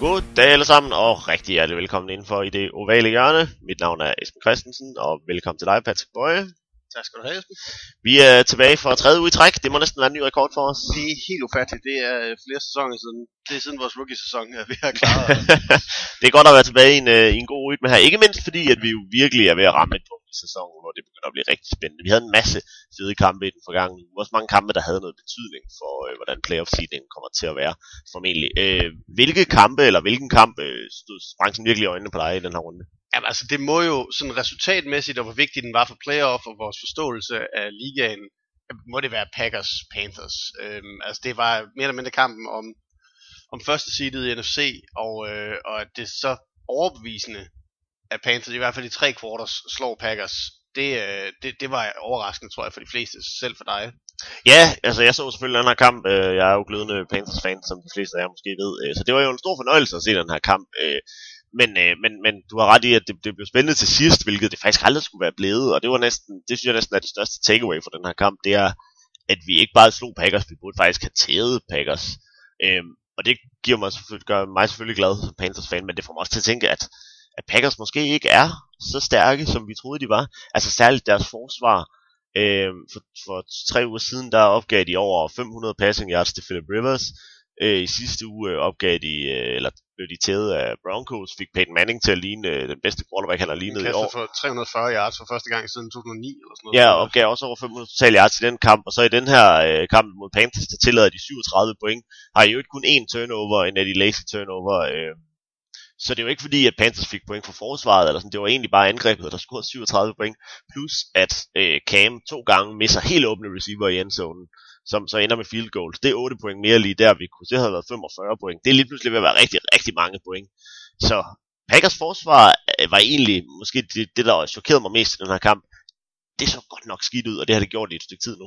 Goddag alle sammen, og rigtig hjertelig velkommen indenfor i det ovale hjørne. Mit navn er Esben Christensen, og velkommen til dig, Patrick Bøje. Tak skal du have, Esben. Vi er tilbage for tredje uge i træk. Det må næsten være en ny rekord for os. Det er helt ufatteligt. Det er øh, flere sæsoner siden. Det er siden vores rookie-sæson, at vi har klaret. det er godt at være tilbage i en, øh, i en god rytme her. Ikke mindst fordi, at vi jo virkelig er ved at ramme et punkt i sæsonen, hvor det begynder at blive rigtig spændende. Vi havde en masse fede kampe i den forgangne uge. Også mange kampe, der havde noget betydning for, øh, hvordan playoff-seedingen kommer til at være formentlig. Øh, hvilke kampe, eller hvilken kamp øh, stod branchen virkelig i øjnene på dig i den her runde? Jamen altså, det må jo sådan resultatmæssigt, og hvor vigtig den var for playoff og vores forståelse af ligaen, må det være Packers Panthers. Øhm, altså, det var mere eller mindre kampen om, om første seedet i NFC, og, øh, og at det så overbevisende, at Panthers i hvert fald i tre quarters slår Packers, det, øh, det, det var overraskende, tror jeg, for de fleste, selv for dig. Ja, altså jeg så selvfølgelig den her kamp. Øh, jeg er jo glødende Panthers-fan, som de fleste af jer måske ved. Øh, så det var jo en stor fornøjelse at se den her kamp. Øh, men, øh, men, men du har ret i, at det, det blev spændende til sidst, hvilket det faktisk aldrig skulle være blevet. Og det var næsten, det synes jeg næsten er det største takeaway for den her kamp. Det er, at vi ikke bare slog Packers, vi burde faktisk have tævet Packers. Øh, og det giver mig selvfølgelig, gør mig selvfølgelig glad som Panthers fan, men det får mig også til at tænke, at, at Packers måske ikke er så stærke, som vi troede, de var. Altså særligt deres forsvar. Øh, for, for tre uger siden, der opgav de over 500 passing yards til Philip Rivers. Øh, I sidste uge øh, opgav de, øh, eller blev de tædet af Broncos, fik Peyton Manning til at ligne øh, den bedste quarterback, han har lignet i år. for 340 yards for første gang siden 2009 eller sådan noget. Ja, og opgav også over 500 total yards i den kamp, og så i den her øh, kamp mod Panthers, der tillader de 37 point, har jo ikke kun én turnover, en af de lazy turnover, øh, så det er jo ikke fordi, at Panthers fik point for forsvaret, eller sådan, det var egentlig bare angrebet, der scorede 37 point, plus at øh, Cam to gange misser helt åbne receiver i endzonen som så ender med field goals. Det er 8 point mere lige der, vi kunne Det havde været 45 point. Det er lige pludselig ved at være rigtig, rigtig mange point. Så Packers forsvar øh, var egentlig måske det, det der chokerede mig mest i den her kamp. Det så godt nok skidt ud, og det har det gjort i et stykke tid nu.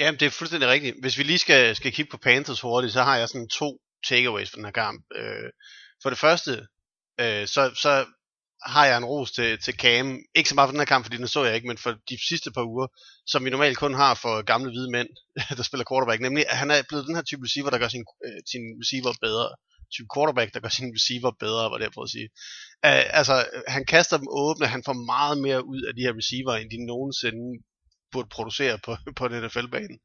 Jamen, det er fuldstændig rigtigt. Hvis vi lige skal, skal kigge på Panthers hurtigt, så har jeg sådan to takeaways fra den her kamp. Øh, for det første, øh, så, så har jeg en ros til, til Cam. Ikke så meget for den her kamp, fordi den så jeg ikke, men for de sidste par uger, som vi normalt kun har for gamle hvide mænd, der spiller quarterback. Nemlig, at han er blevet den her type receiver, der gør sin, øh, sin receiver bedre. Type quarterback, der gør sin receiver bedre, var det jeg prøvede at sige. Uh, altså, han kaster dem åbne, han får meget mere ud af de her receiver, end de nogensinde burde producere på, på den NFL-bane.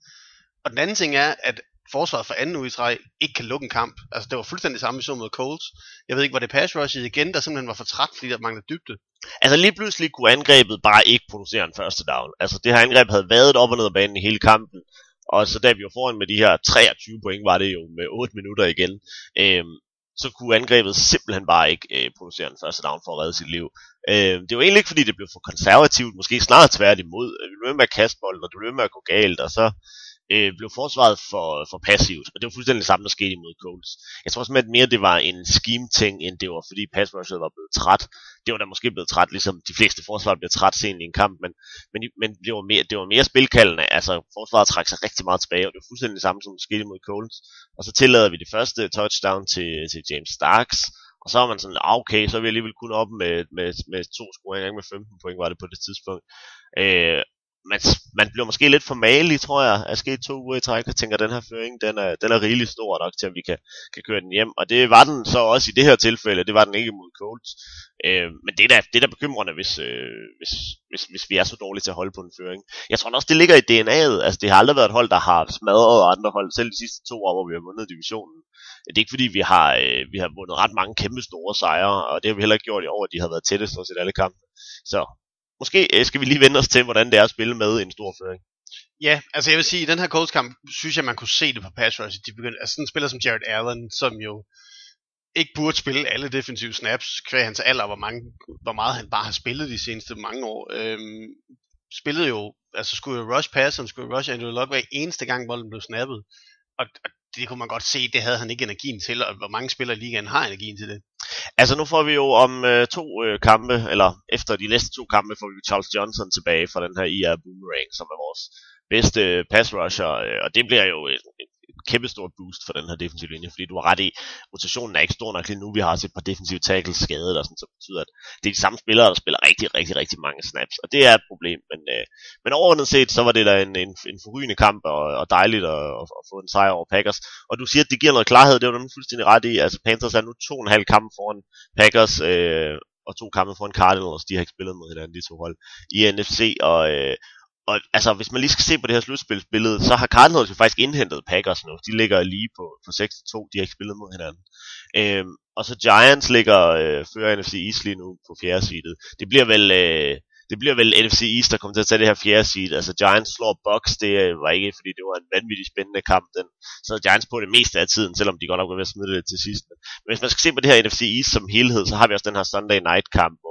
Og den anden ting er, at forsvaret for anden uge i træk ikke kan lukke en kamp. Altså, det var fuldstændig samme som mod Colts. Jeg ved ikke, var det pass rushet igen, der simpelthen var for træt, fordi der manglede dybde? Altså lige pludselig kunne angrebet bare ikke producere en første down. Altså det her angreb havde været op og ned af banen i hele kampen. Og så da vi var foran med de her 23 point, var det jo med 8 minutter igen. Øhm, så kunne angrebet simpelthen bare ikke øh, producere en første down for at redde sit liv. Øh, det var egentlig ikke fordi det blev for konservativt, måske snarere tværtimod. Øh, vi blev ved med at kaste bolden, og det blev ved med at gå galt, og så øh, blev forsvaret for, for passivt, og det var fuldstændig det samme, der skete imod Colts. Jeg tror simpelthen mere, det var en scheme-ting, end det var, fordi pass var blevet træt. Det var da måske blevet træt, ligesom de fleste forsvar bliver træt sent i en kamp, men, men, men det, var mere, det var mere spilkaldende. Altså, forsvaret trak sig rigtig meget tilbage, og det var fuldstændig det samme, som det skete imod Colts. Og så tillader vi det første touchdown til, til James Starks, og så var man sådan, ah, okay, så er vi alligevel kun op med, med, med to scoringer, med 15 point var det på det tidspunkt. Øh, man, man bliver måske lidt for malig, tror jeg, at ske to uger i træk, og tænker, at den her føring, den er, den er rigelig stor nok til, at vi kan, kan køre den hjem. Og det var den så også i det her tilfælde, det var den ikke mod Colts. Øh, men det er da, det er da bekymrende, hvis, øh, hvis, hvis, hvis vi er så dårlige til at holde på en føring. Jeg tror også, det ligger i DNA'et. Altså, det har aldrig været et hold, der har smadret andre hold, selv de sidste to år, hvor vi har vundet divisionen. Det er ikke fordi, vi har, øh, vi har vundet ret mange kæmpe store sejre, og det har vi heller ikke gjort i år, de har været tættest hos alle kampe. Så måske øh, skal vi lige vende os til, hvordan det er at spille med en stor føring. Ja, altså jeg vil sige, i den her Colts kamp, synes jeg, man kunne se det på pass rush. De begyndte, altså sådan en spiller som Jared Allen, som jo ikke burde spille alle defensive snaps, kvæg hans alder, hvor, mange, hvor meget han bare har spillet de seneste mange år. Øhm, spillede jo, altså skulle jo rush pass, han skulle rush Andrew Luck hver eneste gang, bolden blev snappet. Og, og det kunne man godt se, det havde han ikke energien til, og hvor mange spillere i ligaen har energien til det. Altså nu får vi jo om øh, to øh, kampe, eller efter de næste to kampe, får vi Charles Johnson tilbage fra den her IR Boomerang, som er vores bedste pass rusher, øh, og det bliver jo en, et, kæmpestort boost for den her defensive linje, fordi du har ret i, rotationen er ikke stor nok lige nu. Vi har også et par defensive tackles skadet, og sådan, så betyder, at det er de samme spillere, der spiller rigtig, rigtig, rigtig mange snaps, og det er et problem. Men, øh, men overordnet set, så var det da en, en, en forrygende kamp, og, og dejligt at, at, at, få en sejr over Packers. Og du siger, at det giver noget klarhed, det var du fuldstændig ret i. Altså Panthers er nu to og en halv kamp foran Packers, øh, og to kampe foran Cardinals, de har ikke spillet mod hinanden, de to hold, i NFC, og, øh, og altså, hvis man lige skal se på det her slutspilsbillede, så har Cardinals jo faktisk indhentet Packers nu. De ligger lige på, på 6-2, de har ikke spillet mod hinanden. Øhm, og så Giants ligger øh, før NFC East lige nu på fjerde seedet. Det bliver vel... Øh, det bliver vel NFC East, der kommer til at tage det her fjerde seed. Altså Giants slår Bucks, det øh, var ikke, fordi det var en vanvittig spændende kamp. Den så Giants på det meste af tiden, selvom de godt nok var ved at smide det til sidst. Men hvis man skal se på det her NFC East som helhed, så har vi også den her Sunday night kamp, hvor,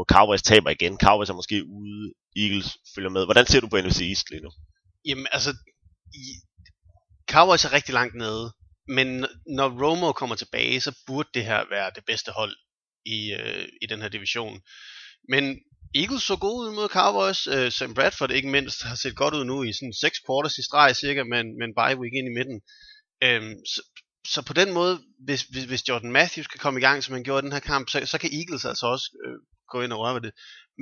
hvor Cowboys taber igen. Cowboys er måske ude, Eagles følger med. Hvordan ser du på NFC East lige nu? Jamen altså, i, Cowboys er rigtig langt nede, men når Romo kommer tilbage, så burde det her være det bedste hold i, øh, i den her division. Men Eagles så gode ud mod Cowboys. Øh, Sam Bradford ikke mindst har set godt ud nu i sådan seks quarters i streg cirka, men, men bye week ind i midten. Øh, så, så på den måde, hvis, hvis, hvis Jordan Matthews kan komme i gang, som han gjorde i den her kamp, så, så kan Eagles altså også øh, gå ind og røre ved det.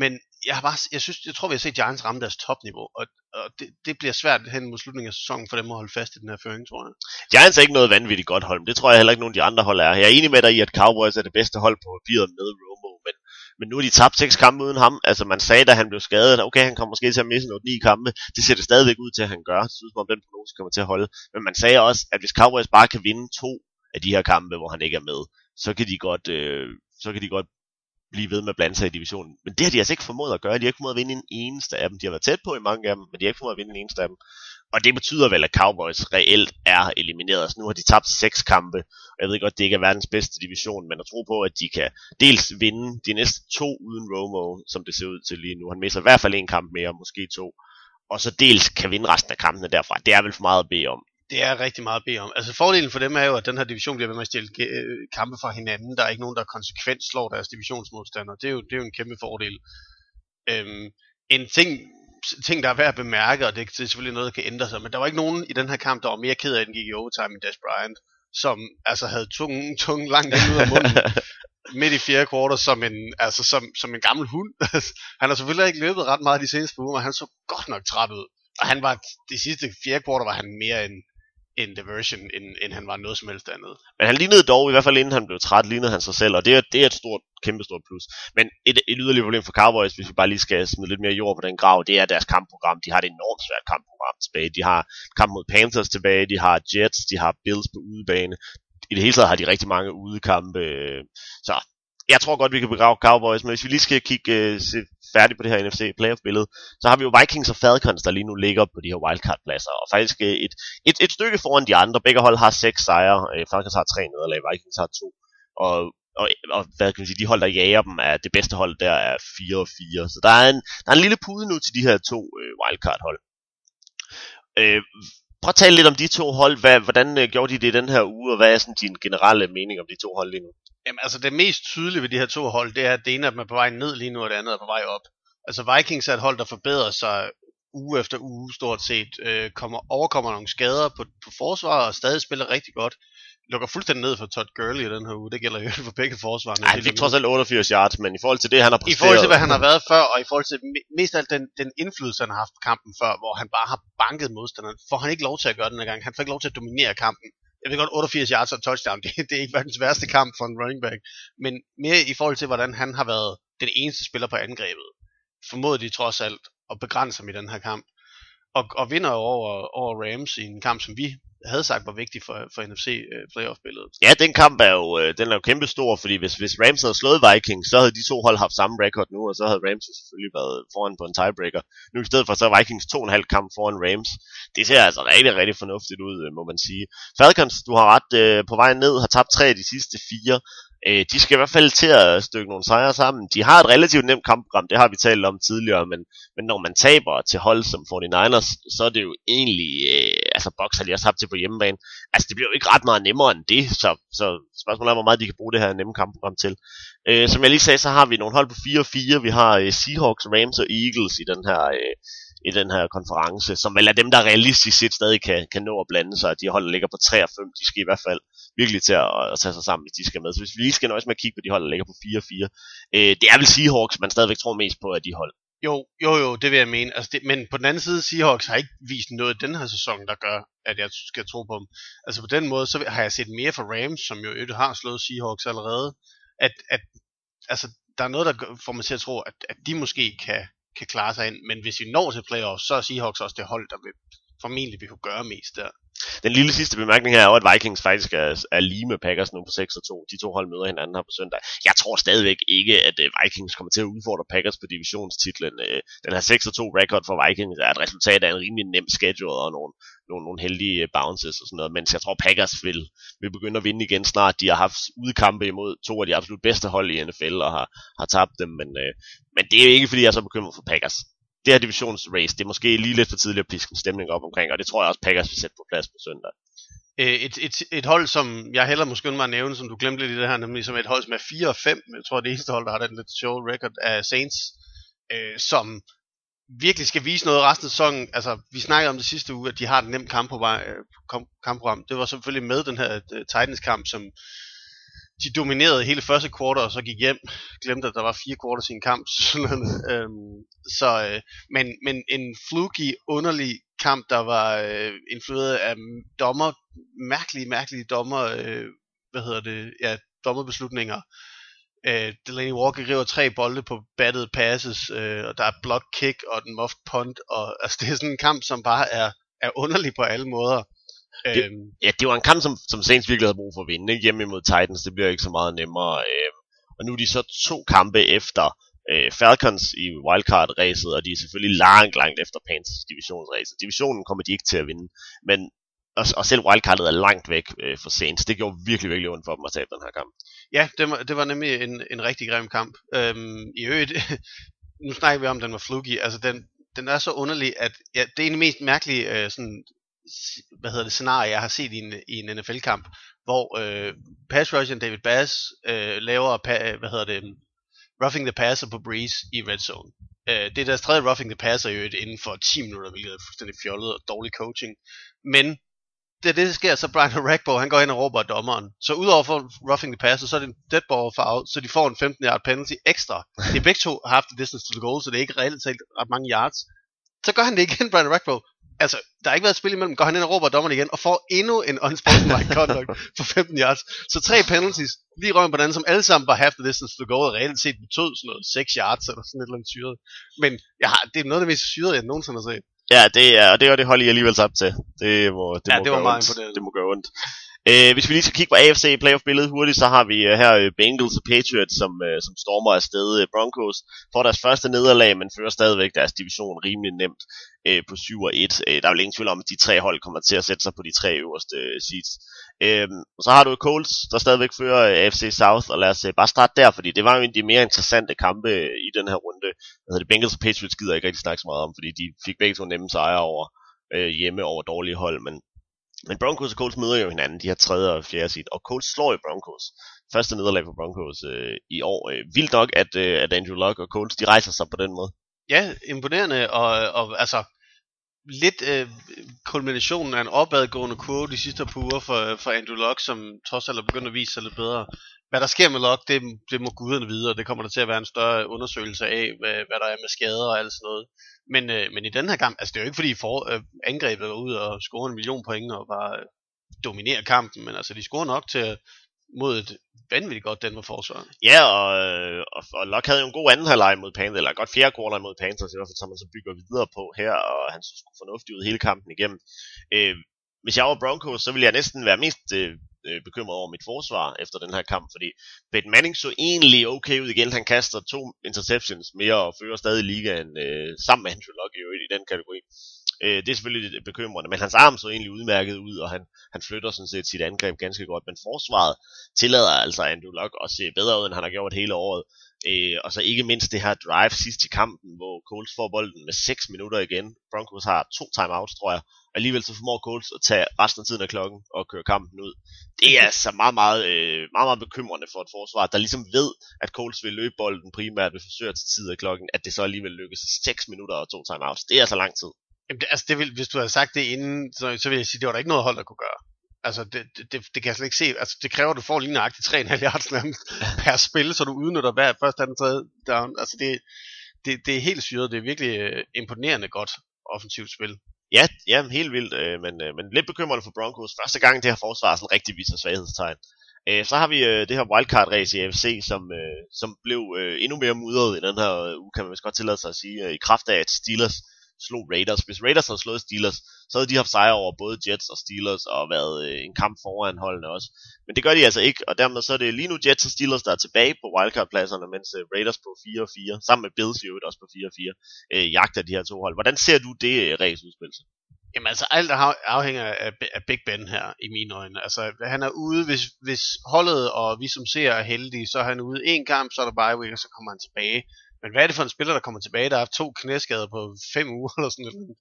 Men jeg, har bare, jeg, synes, jeg tror, vi har set Giants ramme deres topniveau, og, og det, det bliver svært hen mod slutningen af sæsonen for dem at holde fast i den her føring, tror jeg. Giants er ikke noget vanvittigt godt hold, men det tror jeg heller ikke nogen af de andre hold er. Jeg er enig med dig i, at Cowboys er det bedste hold på papiret med Romo, men men nu har de tabt seks kampe uden ham. Altså man sagde, da han blev skadet, okay, han kommer måske til at misse noget ni kampe. Det ser det stadigvæk ud til, at han gør. Det synes man, den prognose kommer til at holde. Men man sagde også, at hvis Cowboys bare kan vinde to af de her kampe, hvor han ikke er med, så kan de godt, øh, så kan de godt blive ved med at blande sig i divisionen. Men det har de altså ikke formået at gøre. De har ikke formået at vinde en eneste af dem. De har været tæt på i mange af dem, men de har ikke formået at vinde en eneste af dem. Og det betyder vel, at Cowboys reelt er elimineret. Altså, nu har de tabt seks kampe, og jeg ved godt, det ikke er verdens bedste division, men at tro på, at de kan dels vinde de næste to uden Romo, som det ser ud til lige nu. Han misser i hvert fald en kamp mere, måske to. Og så dels kan vinde resten af kampene derfra. Det er vel for meget at bede om. Det er rigtig meget at bede om. Altså fordelen for dem er jo, at den her division bliver ved med at stille øh, kampe fra hinanden. Der er ikke nogen, der konsekvent slår deres divisionsmodstandere. Det er jo, det er jo en kæmpe fordel. Øhm, en ting, ting, der er værd at bemærke, og det, det er selvfølgelig noget, der kan ændre sig, men der var ikke nogen i den her kamp, der var mere ked af, at den gik i overtime end Des Bryant, som altså havde tunge, tunge langt ud af munden midt i fjerde kvartal som en, altså som, som en gammel hund. han har selvfølgelig ikke løbet ret meget de seneste uger, men han så godt nok træt ud. Og han var, de sidste fjerde kvartal var han mere end, en diversion, end, end han var noget som helst andet. Men han lignede dog, i hvert fald inden han blev træt, lignede han sig selv, og det er, det er et stort, kæmpestort plus. Men et, et yderligere problem for Cowboys, hvis vi bare lige skal smide lidt mere jord på den grav, det er deres kampprogram. De har et enormt svært kampprogram tilbage. De har kamp mod Panthers tilbage, de har Jets, de har Bills på udebane. I det hele taget har de rigtig mange udekampe. Øh, så jeg tror godt, vi kan begrave Cowboys, men hvis vi lige skal kigge uh, se færdig på det her NFC playoff-billede, så har vi jo Vikings og Falcons, der lige nu ligger på de her wildcard-pladser, og faktisk uh, et, et, et stykke foran de andre. Begge hold har seks sejre, uh, Falcons har tre nederlag, Vikings har to, og og, og hvad kan man sige, de hold, der jager dem, er det bedste hold, der er 4 og 4. Så der er en, der er en lille pude nu til de her to uh, wildcard-hold. Uh, prøv at tale lidt om de to hold. Hvad, hvordan uh, gjorde de det i den her uge, og hvad er sådan din generelle mening om de to hold lige nu? Jamen, altså det mest tydelige ved de her to hold, det er, at det ene af dem er på vej ned lige nu, og det andet er på vej op. Altså Vikings er et hold, der forbedrer sig uge efter uge stort set, øh, kommer, overkommer nogle skader på, på forsvaret og stadig spiller rigtig godt. Lukker fuldstændig ned for Todd Gurley i den her uge. Det gælder jo for begge forsvarene. Nej, han fik trods alt 88 yards, men i forhold til det, han har præsteret... I forhold til, hvad han har været før, og i forhold til mest af alt den, den indflydelse, han har haft på kampen før, hvor han bare har banket modstanderen, får han ikke lov til at gøre den her gang. Han får ikke lov til at dominere kampen jeg ved godt, 88 yards og touchdown, det, det er ikke verdens værste kamp for en running back, men mere i forhold til, hvordan han har været den eneste spiller på angrebet, formåede de trods alt at begrænse ham i den her kamp, og, og vinder over, over Rams i en kamp, som vi havde sagt var vigtig for, for NFC øh, playoff-billedet. Ja, den kamp er jo, øh, den er jo kæmpestor, fordi hvis, hvis Rams havde slået Vikings, så havde de to hold haft samme record nu, og så havde Rams selvfølgelig været foran på en tiebreaker. Nu i stedet for så er Vikings to og en halv kamp foran Rams. Det ser altså rigtig, rigtig fornuftigt ud, øh, må man sige. Falcons, du har ret, øh, på vej ned, har tabt tre af de sidste fire. Øh, de skal i hvert fald til at stykke nogle sejre sammen. De har et relativt nemt kampprogram, det har vi talt om tidligere, men, men når man taber til hold som 49ers, så er det jo egentlig, øh, altså Bucks har lige også haft til på hjemmebane. Altså det bliver jo ikke ret meget nemmere end det, så, så spørgsmålet er, hvor meget de kan bruge det her nemme kampprogram til. Øh, som jeg lige sagde, så har vi nogle hold på 4-4. Vi har øh, Seahawks, Rams og Eagles i den her øh, i den her konference, som vel er dem, der realistisk set stadig kan, kan nå at blande sig. De hold, der ligger på 3 og 5, de skal i hvert fald virkelig til at, at tage sig sammen, hvis de skal med. Så hvis vi lige skal nøjes med at kigge på de hold, der ligger på 4 og 4, øh, det er vel Seahawks, man stadigvæk tror mest på af de hold. Jo, jo, jo, det vil jeg mene. Altså det, men på den anden side, Seahawks har ikke vist noget i den her sæson, der gør, at jeg skal tro på dem. Altså på den måde, så har jeg set mere for Rams, som jo øvrigt har slået Seahawks allerede. At, at altså, der er noget, der får mig til at tro, at, at de måske kan, kan klare sig ind. Men hvis vi når til playoffs, så er Seahawks også det hold, der vil formentlig vil kunne gøre mest der. Den lille sidste bemærkning her er at Vikings faktisk er, er lige med Packers nu på 6 og 2. De to hold møder hinanden her på søndag. Jeg tror stadigvæk ikke, at øh, Vikings kommer til at udfordre Packers på divisionstitlen. Øh, den her 6 og 2 record for Vikings er et resultat af en rimelig nem schedule og nogle, nogle, nogle heldige øh, bounces og sådan noget. Mens jeg tror, Packers vil, vil begynde at vinde igen snart. De har haft udkampe imod to af de absolut bedste hold i NFL og har, har tabt dem. Men, men det er ikke, fordi jeg er så bekymret for Packers det her divisionsrace, det er måske lige lidt for tidligt at piske en stemning op omkring, og det tror jeg også Packers vil sætte på plads på søndag. Øh, et, et, et hold, som jeg heller måske mig at nævne, som du glemte lidt i det her, nemlig som et hold, som er 4 og 5, jeg tror det eneste hold, der har den lidt show record af Saints, øh, som virkelig skal vise noget resten af sæsonen. Altså, vi snakkede om det sidste uge, at de har et nemt kampprogram. Øh, kampprogram. Det var selvfølgelig med den her øh, Titans-kamp, som de dominerede hele første kvartal, og så gik hjem, glemte, at der var fire kvarter i en kamp. øhm, så, øh, men, men en fluky, underlig kamp, der var øh, influeret af dommer, mærkelige, mærkelige dommer, øh, hvad hedder det, ja, dommerbeslutninger. Øh, Delaney Walker river tre bolde på battet passes, øh, og der er block kick og den muffed punt, og altså, det er sådan en kamp, som bare er, er underlig på alle måder. Det, øhm, ja, det var en kamp, som, som Saints virkelig havde brug for at vinde. Ikke? Hjemme imod Titans, det bliver ikke så meget nemmere. Øh, og nu er de så to kampe efter øh, Falcons i wildcard-ræset, og de er selvfølgelig langt, langt efter Panthers divisionsræset. Divisionen kommer de ikke til at vinde, men og, og selv wildcardet er langt væk øh, for Saints. Det gjorde virkelig, virkelig ondt for dem at tabe den her kamp. Ja, det var, det var nemlig en, en rigtig grim kamp. Øhm, I øvrigt, nu snakker vi om, at den var fluky. Altså, den, den er så underlig, at ja, det er en af de mest mærkelige øh, sådan, hvad hedder det, scenarie, jeg har set i en, i en NFL-kamp, hvor øh, pass rusheren David Bass øh, laver, pa, hvad hedder det, roughing the passer på Breeze i red zone. Øh, det er deres tredje roughing the passer i inden for 10 minutter, hvilket er fuldstændig fjollet og dårlig coaching. Men det det, der sker, så Brian Rackbo, han går ind og råber dommeren. Så udover for roughing the passer, så er det en dead ball foul, så de får en 15 yard penalty ekstra. De begge to har haft distance to the goal, så det er ikke reelt talt ret mange yards. Så gør han det igen, Brian Rackbo altså, der har ikke været spil imellem, går han ind og råber dommeren igen, og får endnu en unsportsmanlike conduct for 15 yards. Så tre penalties, lige røven på den anden, som alle sammen var half the distance to go, og reelt set betød sådan noget 6 yards, eller sådan et eller andet syret. Men ja, det er noget af det mest syrede, jeg nogensinde har set. Ja, det er, og det er det hold, I alligevel op til. Det må, det ja, må det var meget ondt. Det må gøre ondt. Øh, hvis vi lige skal kigge på AFC playoff-billedet hurtigt, så har vi øh, her øh, Bengals og Patriots, som, øh, som stormer afsted. Broncos får deres første nederlag, men fører stadigvæk deres division rimelig nemt på 7 og 1. Der er jo ingen tvivl om, at de tre hold kommer til at sætte sig på de tre øverste seats. seeds. Øhm, så har du Colts, der stadigvæk fører uh, AFC South, og lad os bare starte der, fordi det var jo en af de mere interessante kampe i den her runde. Altså, det Bengals og Patriots gider jeg ikke rigtig snakke så meget om, fordi de fik begge to nemme sejre over hjemme over dårlige hold, men men Broncos og Colts møder jo hinanden, de her tredje og fjerde seed, og Colts slår jo Broncos. Første nederlag for Broncos øh, i år. Øh, vildt nok, at, øh, at Andrew Luck og Colts, de rejser sig på den måde. Ja, imponerende, og, og altså, lidt øh, kulminationen af en opadgående kurve de sidste par uger for, for Andrew Luck, som trods alt er begyndt at vise sig lidt bedre. Hvad der sker med Luck, det, det må guderne videre. Det kommer der til at være en større undersøgelse af, hvad, hvad der er med skader og alt sådan noget. Men, øh, men i den her kamp, altså det er jo ikke fordi for, øh, angrebet var ud og scorede en million point og bare øh, dominere kampen, men altså de scorer nok til mod et vanvittigt godt Denver forsvar. Ja, og, øh, og, og Locke havde jo en god anden halvleg mod Panthers, eller godt fjerde quarter mod Panthers, i hvert fald som man så bygger videre på her, og han så skulle fornuftigt ud hele kampen igennem. Øh, hvis jeg var Broncos, så ville jeg næsten være mest øh, øh bekymret over mit forsvar efter den her kamp, fordi Ben Manning så egentlig okay ud igen. Han kaster to interceptions mere og fører stadig ligaen øh, sammen med Andrew Luck i den kategori. Øh, det er selvfølgelig lidt bekymrende, men hans arm så egentlig udmærket ud, og han, han flytter sådan set sit angreb ganske godt. Men forsvaret tillader altså Andrew Luck at se bedre ud, end han har gjort hele året. Øh, og så ikke mindst det her drive sidst i kampen, hvor Colts får bolden med 6 minutter igen. Broncos har to timeouts, tror jeg. Alligevel så formår Colts at tage resten af tiden af klokken og køre kampen ud. Det er altså meget, meget, øh, meget, meget bekymrende for et forsvar, der ligesom ved, at Colts vil løbe bolden primært ved forsøg til tid af klokken, at det så alligevel lykkes 6 minutter og to timeouts. Det er altså lang tid. Jamen, det, altså det vil, hvis du havde sagt det inden, så, så vil jeg sige, det var der ikke noget hold, der kunne gøre. Altså, det, det, det, kan jeg slet ikke se. Altså, det kræver, at du får lige nøjagtigt 3,5 yards per spil, så du udnytter hver første, anden, tredje down. Altså, det, det, det er helt syret. Det er virkelig uh, imponerende godt offensivt spil. Ja, ja helt vildt, øh, men, øh, men lidt bekymrende for Broncos. Første gang det her forsvar sådan rigtig viser svaghedstegn. Øh, så har vi øh, det her wildcard-race i AFC, som, øh, som blev øh, endnu mere mudret i den her uge, kan man vist godt tillade sig at sige, øh, i kraft af, at Steelers slog Raiders. Hvis Raiders havde slået Steelers, så havde de haft sejre over både Jets og Steelers og været øh, en kamp foran holdene også. Men det gør de altså ikke, og dermed så er det lige nu Jets og Steelers, der er tilbage på wildcard-pladserne, mens øh, Raiders på 4-4, sammen med Bills i øvrigt også på 4-4, øh, jagter de her to hold. Hvordan ser du det øh, race? Jamen altså, alt afhænger af, af Big Ben her, i mine øjne. Altså, han er ude, hvis, hvis holdet og vi som ser er heldige, så er han ude en kamp, så er der bare week, og så kommer han tilbage. Men hvad er det for en spiller, der kommer tilbage, der har haft to knæskader på fem uger, eller sådan noget?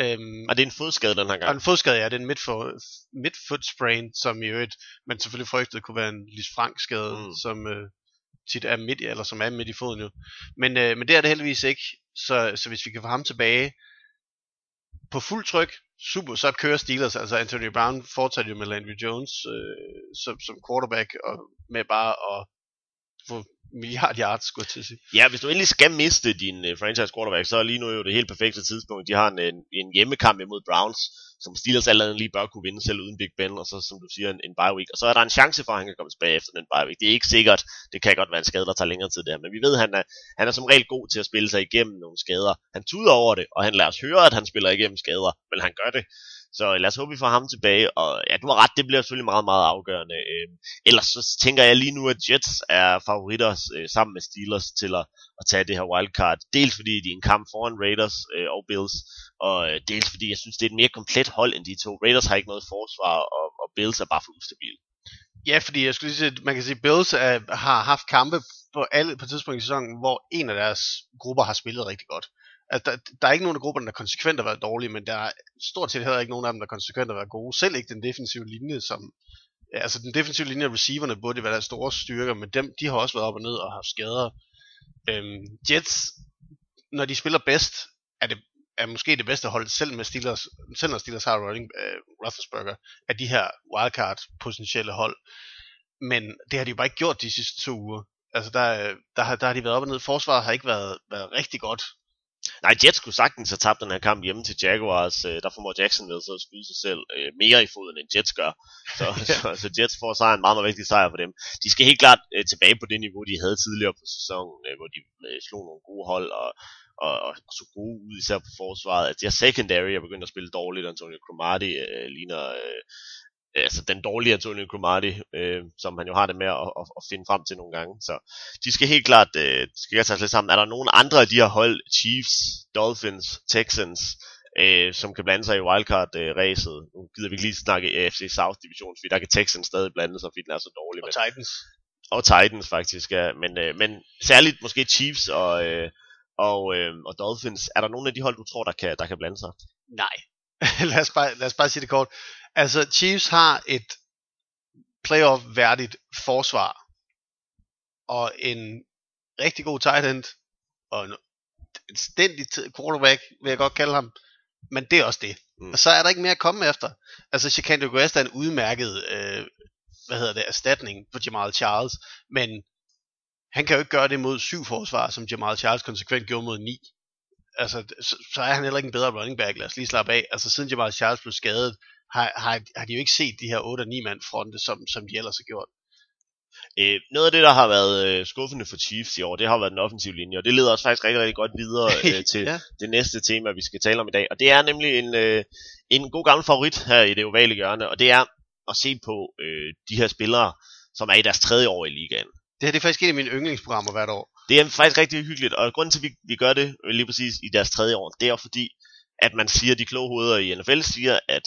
Øhm, og det er en fodskade den her gang. Og en fodskade, ja, det er en midfoot, midfoot sprain, som i øvrigt, man selvfølgelig frygtede kunne være en Lis Frank skade, mm. som øh, tit er midt, eller som er midt i foden jo. Men, øh, men det er det heldigvis ikke, så, så hvis vi kan få ham tilbage, på fuld tryk, super, så kører Steelers, altså Anthony Brown fortsætter jo med Landry Jones øh, som, som quarterback, og med bare at for milliard yards, skulle jeg til at sige. Ja, hvis du endelig skal miste din uh, franchise quarterback, så er lige nu jo det helt perfekte tidspunkt. De har en, en, en hjemmekamp imod Browns, som Steelers allerede lige bør kunne vinde selv uden Big Ben, og så som du siger, en, en bye week. Og så er der en chance for, at han kan komme tilbage efter den bye week. Det er ikke sikkert, det kan godt være en skade, der tager længere tid der, men vi ved, at han er, han er som regel god til at spille sig igennem nogle skader. Han tuder over det, og han lader os høre, at han spiller igennem skader, men han gør det. Så lad os håbe, vi får ham tilbage. Og ja, du har ret, det bliver selvfølgelig meget, meget afgørende. Øh, ellers så tænker jeg lige nu, at Jets er favoritter øh, sammen med Steelers til at, at tage det her wildcard. Dels fordi de er en kamp foran Raiders øh, og Bills, og øh, dels fordi jeg synes, det er et mere komplet hold end de to. Raiders har ikke noget forsvar, og, og Bills er bare for ustabil. Ja, fordi jeg skulle lige sige, man kan sige, Bills er, har haft kampe på alle på tidspunkt i sæsonen, hvor en af deres grupper har spillet rigtig godt. Altså, der, der er ikke nogen af grupperne, der konsekvent har været dårlige, men der er stort set heller ikke nogen af dem, der konsekvent har været gode. Selv ikke den defensive linje, som... Altså, den defensive linje af receiverne burde være deres store styrker, men dem, de har også været op og ned og haft skader. Øhm, Jets, når de spiller bedst, er det er måske det bedste hold, selv med Steelers, selv når Steelers har running uh, øh, Roethlisberger, af de her wildcard potentielle hold. Men det har de jo bare ikke gjort de sidste to uger. Altså der, der, har, der har de været op og ned. Forsvaret har ikke været, været rigtig godt. Nej, Jets skulle sagtens have tabt den her kamp hjemme til Jaguars. Øh, der formår Jacksonville så at skyde sig selv øh, mere i foden, end Jets gør. Så, så, så Jets får sig en meget, meget vigtig sejr for dem. De skal helt klart øh, tilbage på det niveau, de havde tidligere på sæsonen, øh, hvor de øh, slog nogle gode hold og, og, og så gode ud, især på forsvaret. At deres secondary er begyndt at spille dårligt. Antonio Cromartie øh, ligner øh, altså den dårlige Antonio Cromartie, øh, som han jo har det med at, at, at finde frem til nogle gange. Så de skal helt klart øh, skal tage lidt sammen. Er der nogen andre af de her hold, Chiefs, Dolphins, Texans, øh, som kan blande sig i wildcard-ræset? Øh, nu gider vi ikke lige snakke AFC South division, fordi der kan Texans stadig blande sig, fordi den er så dårlig. Og men, Titans. Og Titans faktisk, ja. Men, øh, men særligt måske Chiefs og, øh, og, øh, og Dolphins. Er der nogen af de hold, du tror, der kan, der kan blande sig? Nej. lad, os bare, lad os bare sige det kort. Altså, Chiefs har et playoff-værdigt forsvar, og en rigtig god tight end, og en, stændig quarterback, vil jeg godt kalde ham, men det er også det. Mm. Og så er der ikke mere at komme efter. Altså, Chicago West er en udmærket, øh, hvad hedder det, erstatning for Jamal Charles, men han kan jo ikke gøre det mod syv forsvar, som Jamal Charles konsekvent gjorde mod ni. Altså, så, så er han heller ikke en bedre running back, lad os lige slappe af. Altså, siden Jamal Charles blev skadet, har, har, har de jo ikke set de her 8 9 mand fronte, som, som de ellers har gjort. Øh, noget af det, der har været øh, skuffende for Chiefs i år, det har været den offensive linje, og det leder os faktisk rigtig, rigtig godt videre øh, til ja. det næste tema, vi skal tale om i dag. Og det er nemlig en, øh, en god gammel favorit her i det ovale hjørne, og det er at se på øh, de her spillere, som er i deres tredje år i ligaen. Det her det er faktisk et af mine yndlingsprogrammer hvert år. Det er faktisk rigtig hyggeligt, og grunden til, at vi, vi gør det lige præcis i deres tredje år, det er fordi, at man siger, at de kloge hoveder i NFL siger, at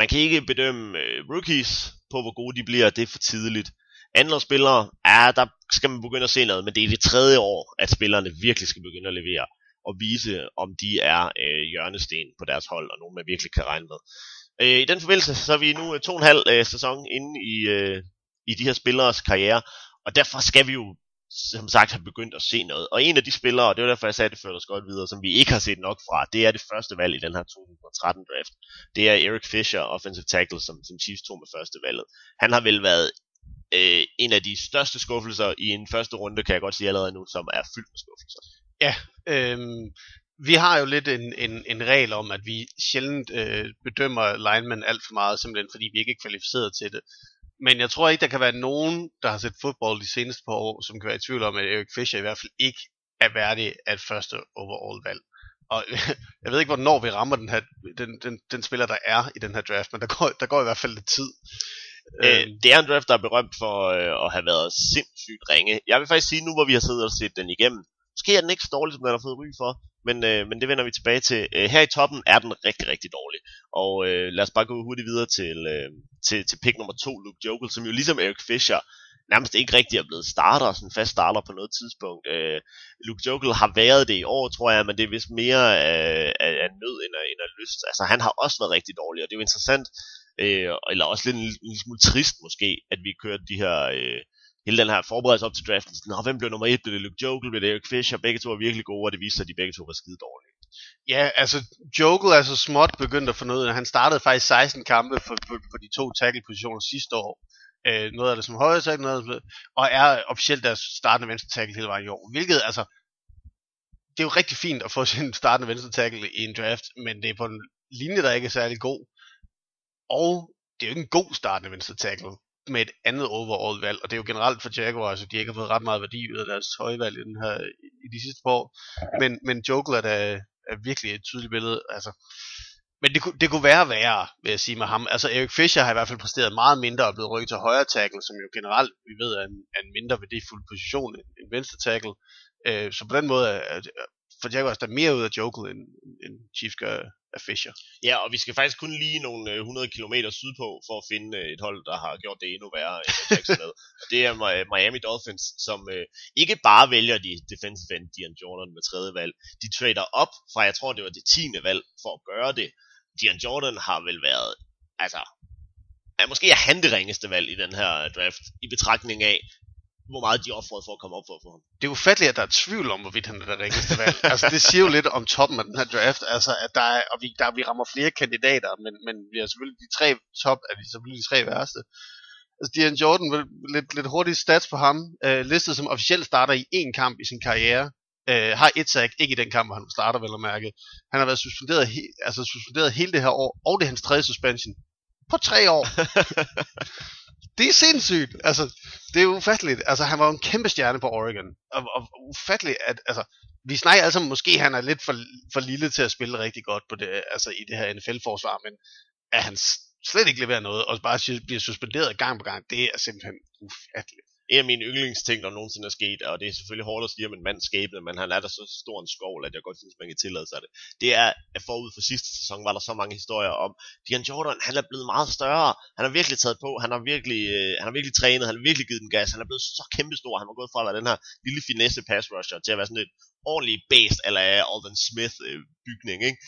man kan ikke bedømme øh, rookies på, hvor gode de bliver, det er for tidligt. Andre spillere, ja, der skal man begynde at se noget, men det er det tredje år, at spillerne virkelig skal begynde at levere og vise, om de er øh, hjørnesten på deres hold, og nogen man virkelig kan regne med. Øh, I den forbindelse, så er vi nu øh, to og en halv øh, sæson inde i, øh, i de her spilleres karriere, og derfor skal vi jo som sagt har begyndt at se noget. Og en af de spillere, og det var derfor jeg sagde det før, godt videre, som vi ikke har set nok fra, det er det første valg i den her 2013 draft. Det er Eric Fisher, offensive tackle, som, som Chiefs tog med første valget. Han har vel været øh, en af de største skuffelser i en første runde, kan jeg godt sige allerede nu, som er fyldt med skuffelser. Ja, øh, vi har jo lidt en, en, en regel om, at vi sjældent øh, bedømmer linemen alt for meget, simpelthen fordi vi ikke er kvalificeret til det. Men jeg tror ikke, der kan være nogen, der har set fodbold de seneste par år, som kan være i tvivl om, at Erik Fischer i hvert fald ikke er værdig af et første overall valg. Og jeg ved ikke, hvornår vi rammer den, her, den, den, den spiller, der er i den her draft, men der går, der går i hvert fald lidt tid. Øh, det er en draft, der er berømt for øh, at have været sindssygt ringe. Jeg vil faktisk sige, nu hvor vi har siddet og set den igennem, måske er den ikke så dårlig, som den har fået ry for, men, øh, men det vender vi tilbage til. Øh, her i toppen er den rigtig, rigtig dårlig. Og øh, lad os bare gå hurtigt videre til, øh, til, til pick nummer to, Luke Jokel, som jo ligesom Eric Fischer nærmest ikke rigtig er blevet starter, sådan fast starter på noget tidspunkt. Øh, Luke Jokel har været det i år, tror jeg, men det er vist mere af, af, af nød end af, end af lyst. Altså han har også været rigtig dårlig, og det er jo interessant, øh, eller også lidt en, en smule trist måske, at vi kører de her... Øh, hele den her forberedelse op til draften, sådan, hvem blev nummer et, blev det Luke Jokel, blev det Eric Fisher, begge to var virkelig gode, og det viste sig, at de begge to var skide dårlige. Ja, altså Jokel er så småt begyndt at få noget, han startede faktisk 16 kampe for, for, for de to tackle-positioner sidste år, øh, noget af det som højre tackle, noget af det, og er officielt deres startende venstre tackle hele vejen i år, hvilket altså, det er jo rigtig fint at få sin startende venstre tackle i en draft, men det er på en linje, der ikke er særlig god, og det er jo ikke en god startende venstre tackle med et andet overall valg, og det er jo generelt for Jaguars, at de ikke har fået ret meget værdi ud af deres højvalg i, den her, i de sidste par år. Men, men Jokel er, da, er virkelig et tydeligt billede. Altså, men det, det kunne være værre, vil jeg sige med ham. Altså Erik Fischer har i hvert fald præsteret meget mindre og blevet rykket til højre tackle, som jo generelt, vi ved, er en, er en mindre værdifuld position end, end venstre tackle. Øh, så på den måde er, for Jaguars der mere ud af Jokel, end, end Chiefs gør af Fisher. Ja, og vi skal faktisk kun lige nogle øh, 100 km sydpå for at finde øh, et hold, der har gjort det endnu værre end Jacksonville. det er Miami Dolphins, som øh, ikke bare vælger de defensive end Dion Jordan med tredje valg. De trader op fra, jeg tror det var det tiende valg, for at gøre det. Dion Jordan har vel været, altså, er måske er han det ringeste valg i den her draft, i betragtning af, hvor meget de offrede for at komme op for, for ham. Det er ufatteligt, at der er tvivl om, hvorvidt han er det ringeste valg. altså, det siger jo lidt om toppen af den her draft, altså, at der er, og vi, der, vi rammer flere kandidater, men, men vi har selvfølgelig de tre top, er de selvfølgelig de tre værste. Altså, Dion Jordan, lidt, lidt hurtigt stats på ham, øh, listet som officielt starter i én kamp i sin karriere, øh, har et sack, ikke i den kamp, hvor han starter, vel at mærke. Han har været suspenderet, he- altså suspenderet hele det her år, og det er hans tredje suspension. På tre år. det er sindssygt. Altså, det er ufatteligt. Altså, han var jo en kæmpe stjerne på Oregon. Og, og ufatteligt, at, altså, vi snakker altså, måske han er lidt for, for lille til at spille rigtig godt på det, altså i det her NFL-forsvar, men at han slet ikke leverer noget, og bare bliver suspenderet gang på gang, det er simpelthen ufatteligt en af mine yndlingsting, der nogensinde er sket, og det er selvfølgelig hårdt at sige om en mands skæbne, men han er der så stor en skovl, at jeg godt synes, man kan tillade sig det. Det er, at forud for sidste sæson var der så mange historier om, Dion Jordan, han er blevet meget større, han har virkelig taget på, han har virkelig, øh, han har virkelig trænet, han har virkelig givet den gas, han er blevet så kæmpestor, han var gået fra at være den her lille finesse pass rusher, til at være sådan et ordentligt based, eller Alden Smith øh, bygning, ikke?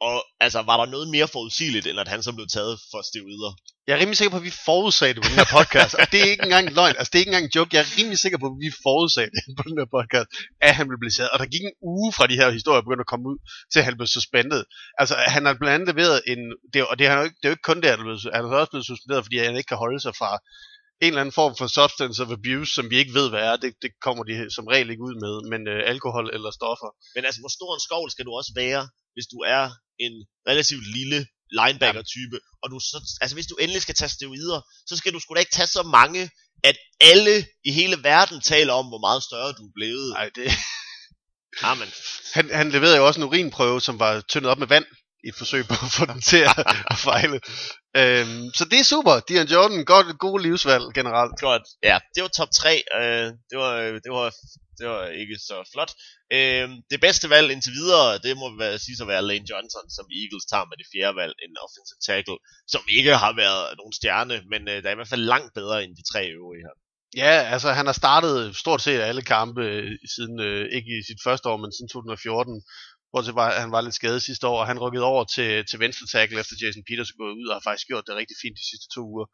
Og altså, var der noget mere forudsigeligt, end at han så blev taget for steroider? Jeg er rimelig sikker på, at vi forudsagde det på den her podcast. og det er ikke engang løgn. Altså, det er ikke engang en joke. Jeg er rimelig sikker på, at vi forudsagde det på den her podcast, at han blev taget. Og der gik en uge fra de her historier begyndte at komme ud, til han blev suspenderet. Altså, han har blandt andet leveret en... Det, og det er, jo ikke, det er jo ikke kun det, han blevet, han er også blevet suspenderet, fordi han ikke kan holde sig fra en eller anden form for substance of abuse, som vi ikke ved, hvad er. Det, det kommer de som regel ikke ud med, men øh, alkohol eller stoffer. Men altså, hvor stor en skovl skal du også være, hvis du er en relativt lille linebacker-type, ja. og du så, altså hvis du endelig skal tage steroider, så skal du sgu da ikke tage så mange, at alle i hele verden taler om, hvor meget større du er blevet. Nej, det... Amen. Han, han leverede jo også en urinprøve, som var tyndet op med vand, i et forsøg på at få den til at, at fejle. Øhm, så det er super. Dion Jordan, godt, god livsvalg generelt. Godt. Ja, det var top 3. Øh, det, var, det, var, det var ikke så flot. Øh, det bedste valg indtil videre, det må være, sige at være Lane Johnson, som Eagles tager med det fjerde valg, en offensive tackle, som ikke har været nogen stjerne, men øh, der er i hvert fald langt bedre end de tre øvrige her. Ja, altså han har startet stort set alle kampe øh, siden, øh, ikke i sit første år, men siden 2014. Bortset var, at han var lidt skadet sidste år, og han rykkede over til, til venstre tackle, efter Jason Peters er gået ud, og har faktisk gjort det rigtig fint de sidste to uger.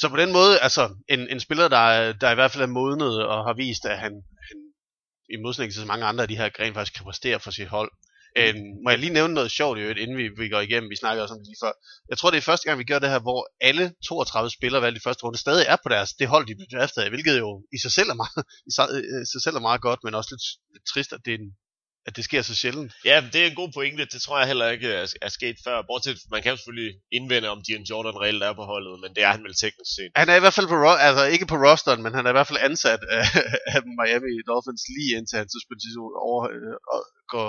Så på den måde, altså en, en spiller, der, der i hvert fald er modnet og har vist, at han, han i modsætning til så mange andre af de her gren faktisk kan præstere for sit hold. Øhm, må jeg lige nævne noget sjovt i øvrigt, inden vi, vi går igennem, vi snakker også om det lige før. Jeg tror, det er første gang, vi gør det her, hvor alle 32 spillere valgt i første runde stadig er på deres, det hold, de blev draftet af, hvilket jo i sig selv er meget, i sig, øh, sig selv er meget godt, men også lidt, lidt trist, at det er en, at det sker så sjældent. Ja, det er en god pointe. Det tror jeg heller ikke er, er sket før. Bortset, man kan jo selvfølgelig indvende, om Dion Jordan reelt er på holdet, men det er han vel teknisk set. Han er i hvert fald på, altså ikke på rosteren, men han er i hvert fald ansat af, af Miami Dolphins lige indtil han suspension over, øh, går,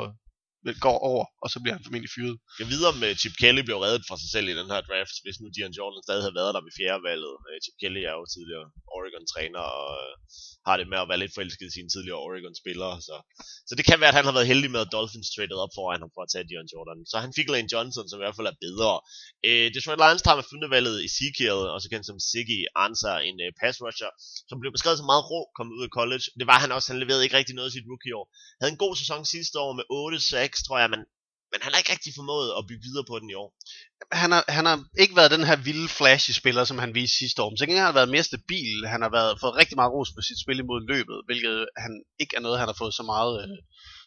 går over, og så bliver han formentlig fyret. Jeg videre med øh, Chip Kelly blev reddet fra sig selv i den her draft, hvis nu Dion Jordan stadig havde været der ved fjerde valget. Øh, Chip Kelly er jo tidligere Oregon-træner, og øh, har det med at være lidt forelsket i sine tidligere Oregon-spillere. Så, så det kan være, at han har været heldig med, at Dolphins traded op foran ham for at tage Dion Jordan. Så han fik Lane Johnson, som i hvert fald er bedre. Øh, Detroit Lions tager med fundevalget Ezekiel, også kendt som Ziggy Ansar, en pass rusher, som blev beskrevet som meget rå, kom ud af college. Det var han også, han leverede ikke rigtig noget i sit rookie-år. Havde en god sæson sidste år med 6, tror jeg, men men han har ikke rigtig formået at bygge videre på den i år. Han har, han har ikke været den her vilde flashy spiller, som han viste sidste år. Men så har han været mere stabil. Han har været, fået rigtig meget ros for sit spil imod løbet, hvilket han ikke er noget, han har fået så meget, øh,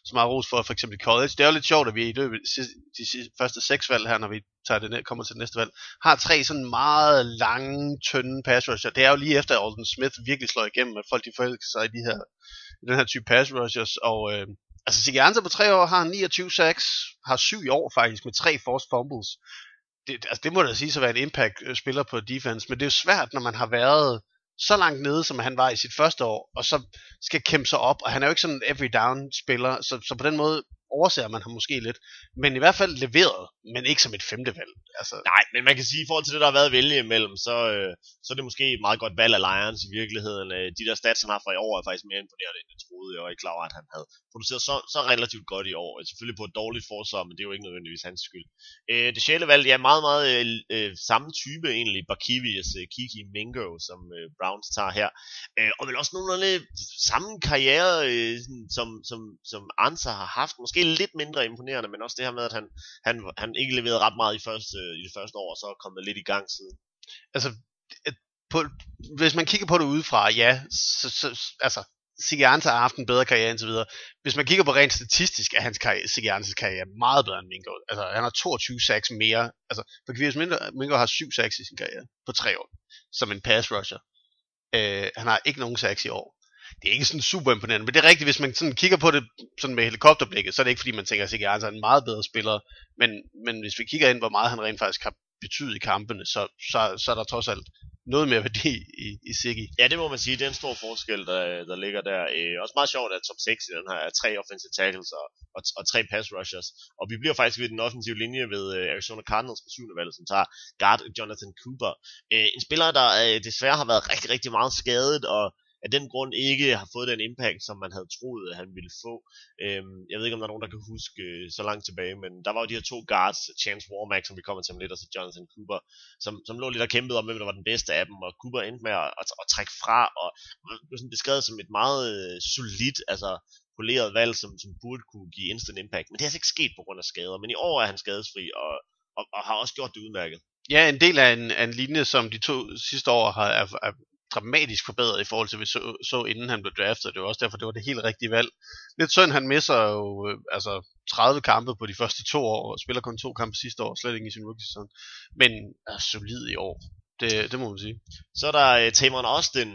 så meget ros for, for eksempel college. Det er jo lidt sjovt, at vi i løbet de, de, første seks valg her, når vi tager det ned, kommer til det næste valg, har tre sådan meget lange, tynde pass rusher. Det er jo lige efter, at Alden Smith virkelig slår igennem, at folk de forelsker sig i de her, i den her type pass rushers, og øh, Altså Sigianza på tre år har 29 sacks, har syv i år faktisk med tre forced fumbles. Det, altså det må da sige at være en impact-spiller øh, på defense, men det er jo svært, når man har været så langt nede, som han var i sit første år, og så skal kæmpe sig op, og han er jo ikke sådan en every down spiller, så, så på den måde overser man ham måske lidt, men i hvert fald leveret, men ikke som et femte valg. Altså... Nej, men man kan sige, i forhold til det, der har været at vælge imellem, så, øh, så er det måske et meget godt valg af Lions i virkeligheden. Øh, de der stats, han har fra i år, er faktisk mere imponerende, end jeg troede. Jeg var ikke klar over, at han havde produceret så, så relativt godt i år. Øh, selvfølgelig på et dårligt forsvar, men det er jo ikke nødvendigvis hans skyld. Øh, det sjæle valg, ja, meget, meget øh, øh, samme type egentlig, Bakivis øh, Kiki Mingo, som øh, Browns tager her. Øh, og vel også nogle af samme karriere, øh, som, som, som Ansa har haft. Måske lidt mindre imponerende, men også det her med, at han, han, han ikke leverede ret meget i, første, i det første år, og så er kommet lidt i gang siden. Altså, på, hvis man kigger på det udefra, ja, så, så altså, Sigianza har haft en bedre karriere indtil videre. Hvis man kigger på rent statistisk, er hans karriere, Sigianzas karriere meget bedre end Mingo. Altså, han har 22 sacks mere. Altså, for Kvirs Mingo, Mingo har 7 sacks i sin karriere på tre år, som en pass rusher. Øh, han har ikke nogen sacks i år det er ikke sådan super imponerende, men det er rigtigt, hvis man sådan kigger på det sådan med helikopterblikket, så er det ikke fordi, man tænker, at Sigge er en meget bedre spiller, men, men hvis vi kigger ind, hvor meget han rent faktisk har betydet i kampene, så, så, så er der trods alt noget mere værdi i, i Sigge. Ja, det må man sige. Det er en stor forskel, der, der ligger der. Øh, også meget sjovt, at top 6 i den her er tre offensive tackles og, og, og tre pass rushers. Og vi bliver faktisk ved den offensive linje ved øh, Arizona Cardinals på syvende valg, som tager guard Jonathan Cooper. Øh, en spiller, der øh, desværre har været rigtig, rigtig meget skadet, og af den grund ikke har fået den impact, som man havde troet, at han ville få. Øhm, jeg ved ikke, om der er nogen, der kan huske øh, så langt tilbage, men der var jo de her to guards, Chance Warmack, som vi kommer til om lidt, og så Jonathan Cooper, som, som lå lidt og kæmpede om, hvem der var den bedste af dem, og Cooper endte med at, at, at trække fra, og blev sådan beskrevet som et meget øh, solidt, altså poleret valg, som, som burde kunne give instant impact. Men det har altså ikke sket på grund af skader, men i år er han skadesfri, og, og, og har også gjort det udmærket. Ja, en del af en, af en linje, som de to sidste år har, er, er dramatisk forbedret i forhold til, vi så, så inden han blev draftet. Det var også derfor, det var det helt rigtige valg. Lidt synd, han misser jo øh, altså 30 kampe på de første to år, og spiller kun to kampe sidste år, slet ikke i sin rookie-sæson. Men er solid i år. Det, det må man sige. Så er der øh, uh, Tamron Austin,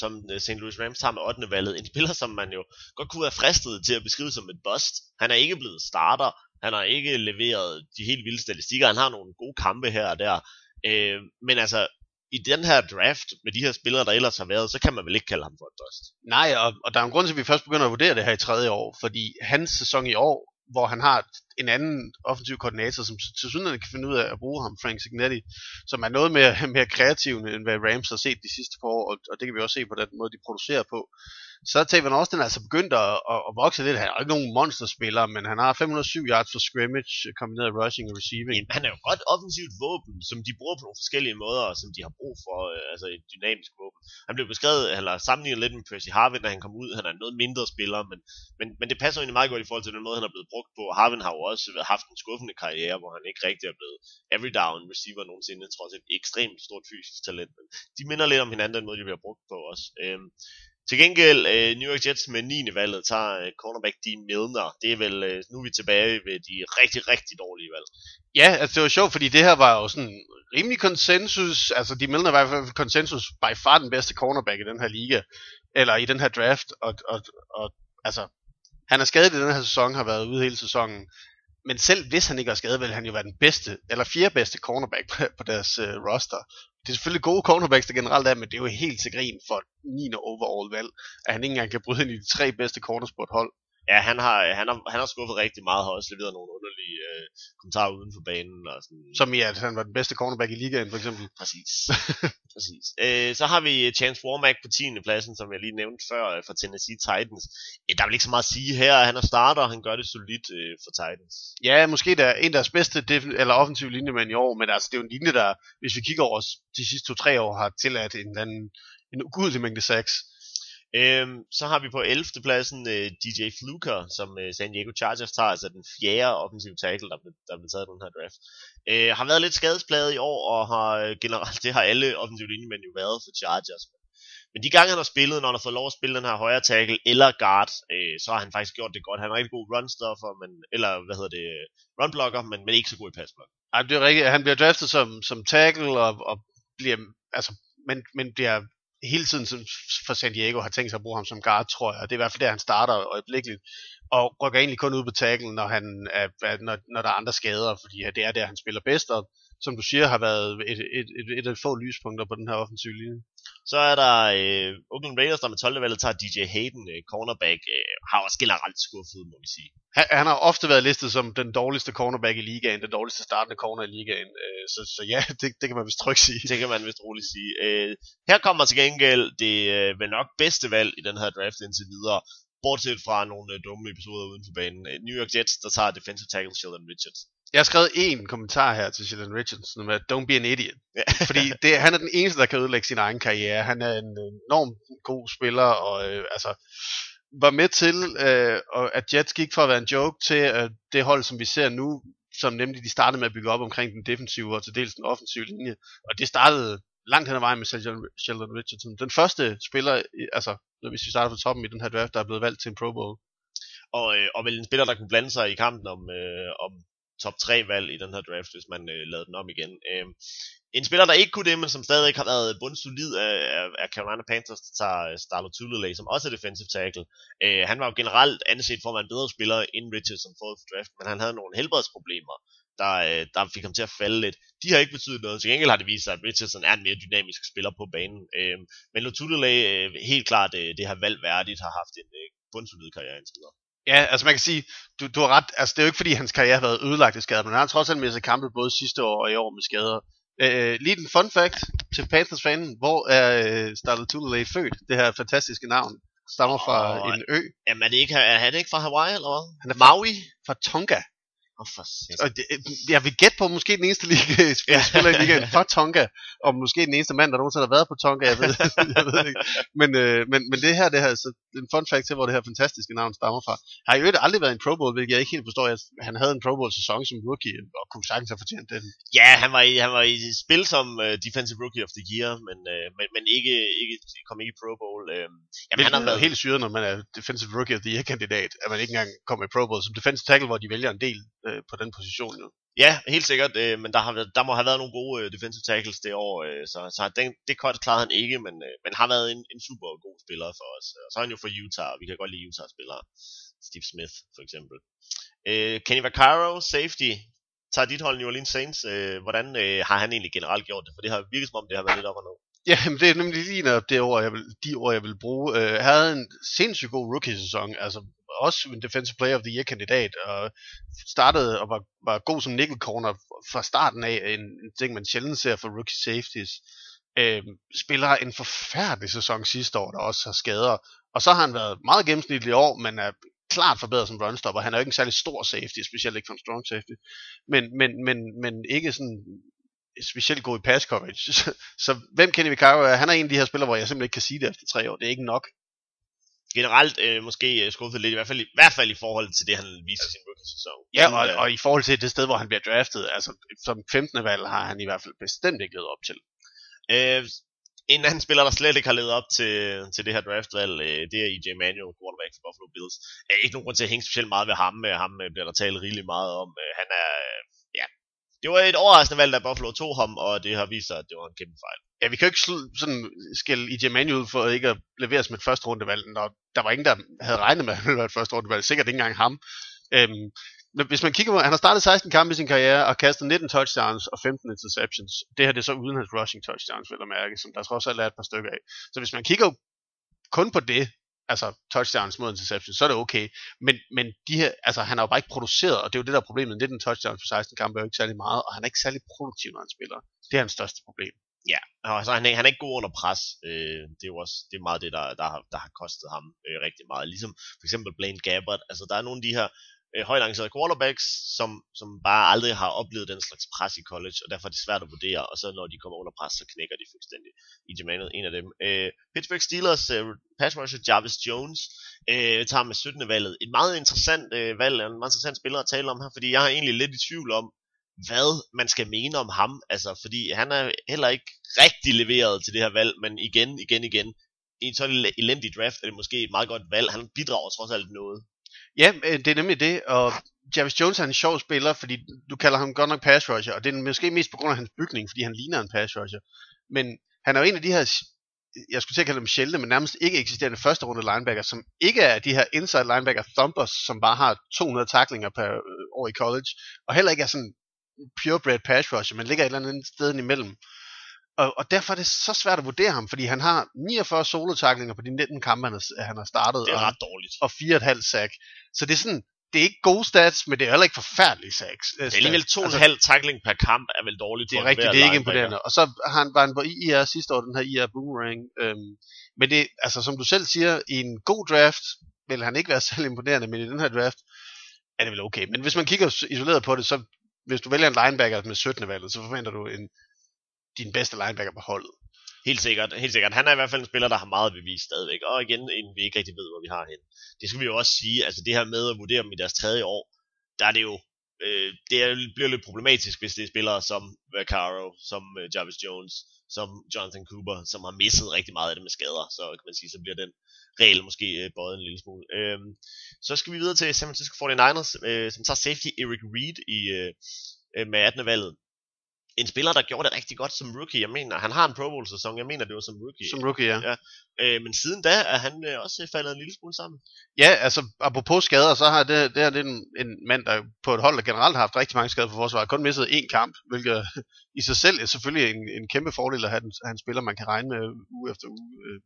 som øh, St. Louis Rams tager med 8. valget. En spiller, som man jo godt kunne være fristet til at beskrive som et bust. Han er ikke blevet starter. Han har ikke leveret de helt vilde statistikker. Han har nogle gode kampe her og der. Øh, men altså, i den her draft, med de her spillere, der ellers har været, så kan man vel ikke kalde ham for et bust. Nej, og, og der er en grund til, at vi først begynder at vurdere det her i tredje år, fordi hans sæson i år, hvor han har en anden offensiv koordinator, som til synes, kan finde ud af at bruge ham, Frank Signetti, som er noget mere, mere kreativ, end hvad Rams har set de sidste par år, og, og det kan vi også se på den måde, de producerer på så er Tavon Austin altså begyndt at, at, at vokse lidt. Han er ikke nogen monsterspiller, men han har 507 yards for scrimmage, kombineret rushing og receiving. Jamen, han er jo godt offensivt våben, som de bruger på nogle forskellige måder, som de har brug for, øh, altså et dynamisk våben. han blev beskrevet, eller sammenlignet lidt med Percy Harvin, da han kom ud. Han er en noget mindre spiller, men, men, men det passer egentlig meget godt i forhold til den måde, han er blevet brugt på. Harvin har jo også haft en skuffende karriere, hvor han ikke rigtig er blevet every down receiver nogensinde, trods et ekstremt stort fysisk talent. Men de minder lidt om hinanden, den måde, de bliver brugt på også. Øhm, til gengæld, øh, New York Jets med 9. valget tager øh, cornerback Dean Milner. Det er vel, øh, nu er vi tilbage ved de rigtig, rigtig dårlige valg. Ja, altså det var sjovt, fordi det her var jo sådan rimelig konsensus. Altså Dean Milner var i hvert fald konsensus by far den bedste cornerback i den her liga. Eller i den her draft. Og, og, og altså, han er skadet i den her sæson, har været ude hele sæsonen. Men selv hvis han ikke er skadet, vil han jo være den bedste, eller fjerde bedste cornerback på, på deres øh, roster det er selvfølgelig gode cornerbacks, der generelt er, men det er jo helt til grin for 9. overall valg, at han ikke engang kan bryde ind i de tre bedste corners på et hold. Ja, han har, han har, han har skuffet rigtig meget, har også leveret nogle underlige øh, kommentarer uden for banen. Og sådan. Som i, at han var den bedste cornerback i ligaen, for eksempel. Præcis. Præcis. Øh, så har vi Chance Warmack på 10. pladsen, som jeg lige nævnte før, øh, for Tennessee Titans. Øh, der er vel ikke så meget at sige her. Han er starter, og han gør det solidt øh, for Titans. Ja, måske der er en af deres bedste def- eller offensive linjemænd i år, men altså, det er jo en linje, der, hvis vi kigger over de sidste to-tre år, har tilladt en, en, en ugudelig mængde sacks. Øhm, så har vi på 11. pladsen øh, DJ Fluker, som øh, San Diego Chargers tager, altså den fjerde offensive tackle, der blev, der blev taget på den her draft. Øh, har været lidt skadespladet i år, og har øh, generelt, det har alle offensive linjemænd jo været for Chargers. Men de gange han har spillet, når han har fået lov at spille den her højre tackle eller guard, øh, så har han faktisk gjort det godt. Han er en rigtig god runstoffer, men, eller hvad hedder det, runblocker, men, men ikke så god i passblock. Ej, det er rigtigt. Han bliver draftet som, som tackle, og, og bliver, altså, men, men bliver hele tiden for San Diego har tænkt sig at bruge ham som guard, tror jeg. Og det er i hvert fald der, han starter øjeblikkeligt. Og rykker egentlig kun ud på tackle, når, han er, når, når der er andre skader, fordi det er der, han spiller bedst. Og som du siger, har været et, et, et, et af få lyspunkter på den her offensive linje. Så er der øh, Oakland Raiders, der med 12. valget tager DJ Hayden, øh, cornerback, øh, har også generelt skuffet, må vi sige. Han, han har ofte været listet som den dårligste cornerback i ligaen, den dårligste startende corner i ligaen. Øh, så, så ja, det, det kan man vist trygt sige. Det kan man vist roligt sige. Øh, her kommer til gengæld det øh, vel nok bedste valg i den her draft indtil videre, bortset fra nogle øh, dumme episoder uden for banen. Øh, New York Jets, der tager defensive tackle Sheldon Richards. Jeg har skrevet en kommentar her til Sheldon Richards, som er, don't be an idiot. Ja. Fordi det, han er den eneste, der kan ødelægge sin egen karriere. Han er en enormt god spiller, og øh, altså, var med til, øh, at Jets gik fra at være en joke til øh, det hold, som vi ser nu, som nemlig de startede med at bygge op omkring den defensive og til dels den offensive linje. Og det startede langt hen ad vejen med Sheldon Richardson. Den første spiller, altså hvis vi starter fra toppen i den her draft, der er blevet valgt til en Pro Bowl. Og, øh, og vel en spiller, der kunne blande sig i kampen om, øh, om top 3 valg i den her draft, hvis man øh, lavede den om igen. Øh, en spiller, der ikke kunne det, men som stadig har været bundsolid af, af, af Carolina Panthers, der tager øh, Starlo Tulele, som også er defensive tackle. Øh, han var jo generelt anset for at være en bedre spiller end Richardson forud for draft, men han havde nogle helbredsproblemer, der, øh, der fik ham til at falde lidt. De har ikke betydet noget. Til gengæld har det vist sig, at Richardson er en mere dynamisk spiller på banen. Øh, men Lotulele øh, helt klart øh, det har valgt værdigt, har haft en øh, bundsolid karriere indtil videre. Ja, altså man kan sige, du, du har ret, altså det er jo ikke fordi hans karriere har været ødelagt i skader, men han har trods alt sig kampe både sidste år og i år med skader. Øh, lige en fun fact til Panthers fanen, hvor er øh, Tulele født? Det her fantastiske navn stammer fra oh, en ø. Jamen er det ikke, er det ikke fra Hawaii eller hvad? Han er fra, Maui? Fra Tonga. Oh, for og det, jeg vil gætte på, måske den eneste liga, ja. spiller i ligaen fra Tonga, og måske den eneste mand, der nogensinde har været på Tonga, jeg ved, jeg ved ikke. Men, øh, men, men det her, det her, så en fun fact til, hvor det her fantastiske navn stammer fra. Har jo aldrig været en Pro Bowl, hvilket jeg ikke helt forstår. At han havde en Pro Bowl sæson som rookie, og kunne sagtens have fortjent den. Ja, han var i, han var i spil som uh, Defensive Rookie of the Year, men, uh, men, men ikke, ikke, kom ikke i Pro Bowl. Uh, jamen, han har været helt syret, når man er Defensive Rookie of the Year kandidat, at man ikke engang kommer i Pro Bowl som defensive tackle, hvor de vælger en del øh, på den position. Jo. Ja, helt sikkert, øh, men der, har været, der må have været nogle gode øh, defensive tackles det år, øh, så, så den, det kort klarede han ikke, men, øh, men har været en, en super god spiller for os. Og så er han jo for Utah, og vi kan godt lide Utah-spillere. Steve Smith for eksempel. Øh, Kenny Vaccaro, safety, tager dit hold New Orleans Saints. Øh, hvordan øh, har han egentlig generelt gjort det? For det har virket som om, det har været lidt op og ned. Ja, men det er nemlig lige det ord, jeg vil, de ord, jeg vil bruge. Uh, havde en sindssygt god rookie-sæson. Altså, også en Defensive Player of the Year kandidat, og startede og var, var god som nickel corner fra starten af, en, en ting man sjældent ser for rookie safeties. Øh, spiller en forfærdelig sæson sidste år, der også har skader, og så har han været meget gennemsnitlig i år, men er klart forbedret som runstopper. Han er jo ikke en særlig stor safety, specielt ikke for en strong safety, men, men, men, men ikke sådan specielt god i pass coverage. Så, så hvem Kenny Vaccaro er, han er en af de her spillere, hvor jeg simpelthen ikke kan sige det efter tre år. Det er ikke nok. Generelt øh, måske øh, skuffet lidt, i hvert, fald, i hvert fald i forhold til det, han viser i sin rookie-sæson. Ja, Men, og, øh, og i forhold til det sted, hvor han bliver draftet, altså som 15. valg har han i hvert fald bestemt ikke levet op til. Øh, en anden spiller, der slet ikke har levet op til, til det her draftvalg, øh, det er EJ Manuel, quarterback for Buffalo Bills. Ikke nogen grund til at hænge specielt meget ved ham. Ham bliver der talt rigeligt meget om. Han er, det var et overraskende valg, da Buffalo tog ham, og det har vist sig, at det var en kæmpe fejl. Ja, vi kan jo ikke sl- sådan i EJ Manuel for ikke at levere som et første rundevalg, når der var ingen, der havde regnet med, at han ville være et første rundevalg. Sikkert ikke engang ham. Øhm, men hvis man kigger på, han har startet 16 kampe i sin karriere og kastet 19 touchdowns og 15 interceptions. Det her det er så uden hans rushing touchdowns, vil jeg mærke, som der trods alt er et par stykker af. Så hvis man kigger kun på det, altså touchdowns mod interception, så er det okay. Men, men de her, altså, han har jo bare ikke produceret, og det er jo det der er problemet. 19 touchdowns på 16 kampe er jo ikke særlig meget, og han er ikke særlig produktiv, når han spiller. Det er hans største problem. Ja, altså, han, er han, han er ikke god under pres. Øh, det er jo også det er meget det, der, der, har, der har kostet ham øh, rigtig meget. Ligesom for eksempel Blaine Gabbert. Altså, der er nogle af de her øh, højt quarterbacks, som, som bare aldrig har oplevet den slags pres i college, og derfor er det svært at vurdere, og så når de kommer under pres, så knækker de fuldstændig. I Manuel, en af dem. Øh, Pittsburgh Steelers øh, pass rusher Jarvis Jones øh, tager med 17. valget. Et meget interessant øh, valg, en meget interessant spiller at tale om her, fordi jeg er egentlig lidt i tvivl om, hvad man skal mene om ham, altså fordi han er heller ikke rigtig leveret til det her valg, men igen, igen, igen, i en sådan elendig draft er det måske et meget godt valg. Han bidrager trods alt noget. Ja, øh, det er nemlig det, og Jarvis Jones er en sjov spiller, fordi du kalder ham godt nok pass rusher, og det er måske mest på grund af hans bygning, fordi han ligner en pass rusher. Men han er jo en af de her, jeg skulle til at kalde dem sjældne, men nærmest ikke eksisterende første runde linebacker, som ikke er de her inside linebacker thumpers, som bare har 200 taklinger per øh, år i college, og heller ikke er sådan purebred pass rusher, men ligger et eller andet sted imellem. Og, og derfor er det så svært at vurdere ham, fordi han har 49 solo-taklinger på de 19 kampe, han har, han har startet, Det er og, ret dårligt. og 4,5 sack. Så det er sådan, det er ikke gode stats, men det er heller ikke forfærdelige sacks. Det er alligevel to og en halv tackling per kamp er vel dårligt. det er rigtigt, det er ikke imponerende. Og så har han, var han på IR sidste år, den her IR Boomerang. Øhm, men det, altså som du selv siger, i en god draft vil han ikke være særlig imponerende, men i den her draft er det vel okay. Men hvis man kigger isoleret på det, så hvis du vælger en linebacker med 17. valget, så forventer du en, din bedste linebacker på holdet. Helt sikkert, helt sikkert. Han er i hvert fald en spiller, der har meget bevis stadigvæk. Og igen, en vi ikke rigtig ved, hvor vi har hende. Det skal vi jo også sige, altså det her med at vurdere dem i deres tredje år, der er det jo, øh, det er, bliver lidt problematisk, hvis det er spillere som Vaccaro, som øh, Jarvis Jones, som Jonathan Cooper, som har misset rigtig meget af det med skader. Så kan man sige, så bliver den regel måske øh, bøjet en lille smule. Øh, så skal vi videre til San Francisco 49ers, øh, som tager safety Eric Reed i, øh, øh med 18. valget en spiller, der gjorde det rigtig godt som rookie. Jeg mener, han har en Pro Bowl sæson. Jeg mener, det var som rookie. Som rookie, ja. Ja. Øh, men siden da er han øh, også faldet en lille smule sammen. Ja, altså apropos skader, så har det, det, her, det er en, en mand, der på et hold, der generelt har haft rigtig mange skader for forsvaret, kun misset én kamp, hvilket i sig selv er selvfølgelig en, en kæmpe fordel at have, den, have en spiller, man kan regne med uge efter uge. øh.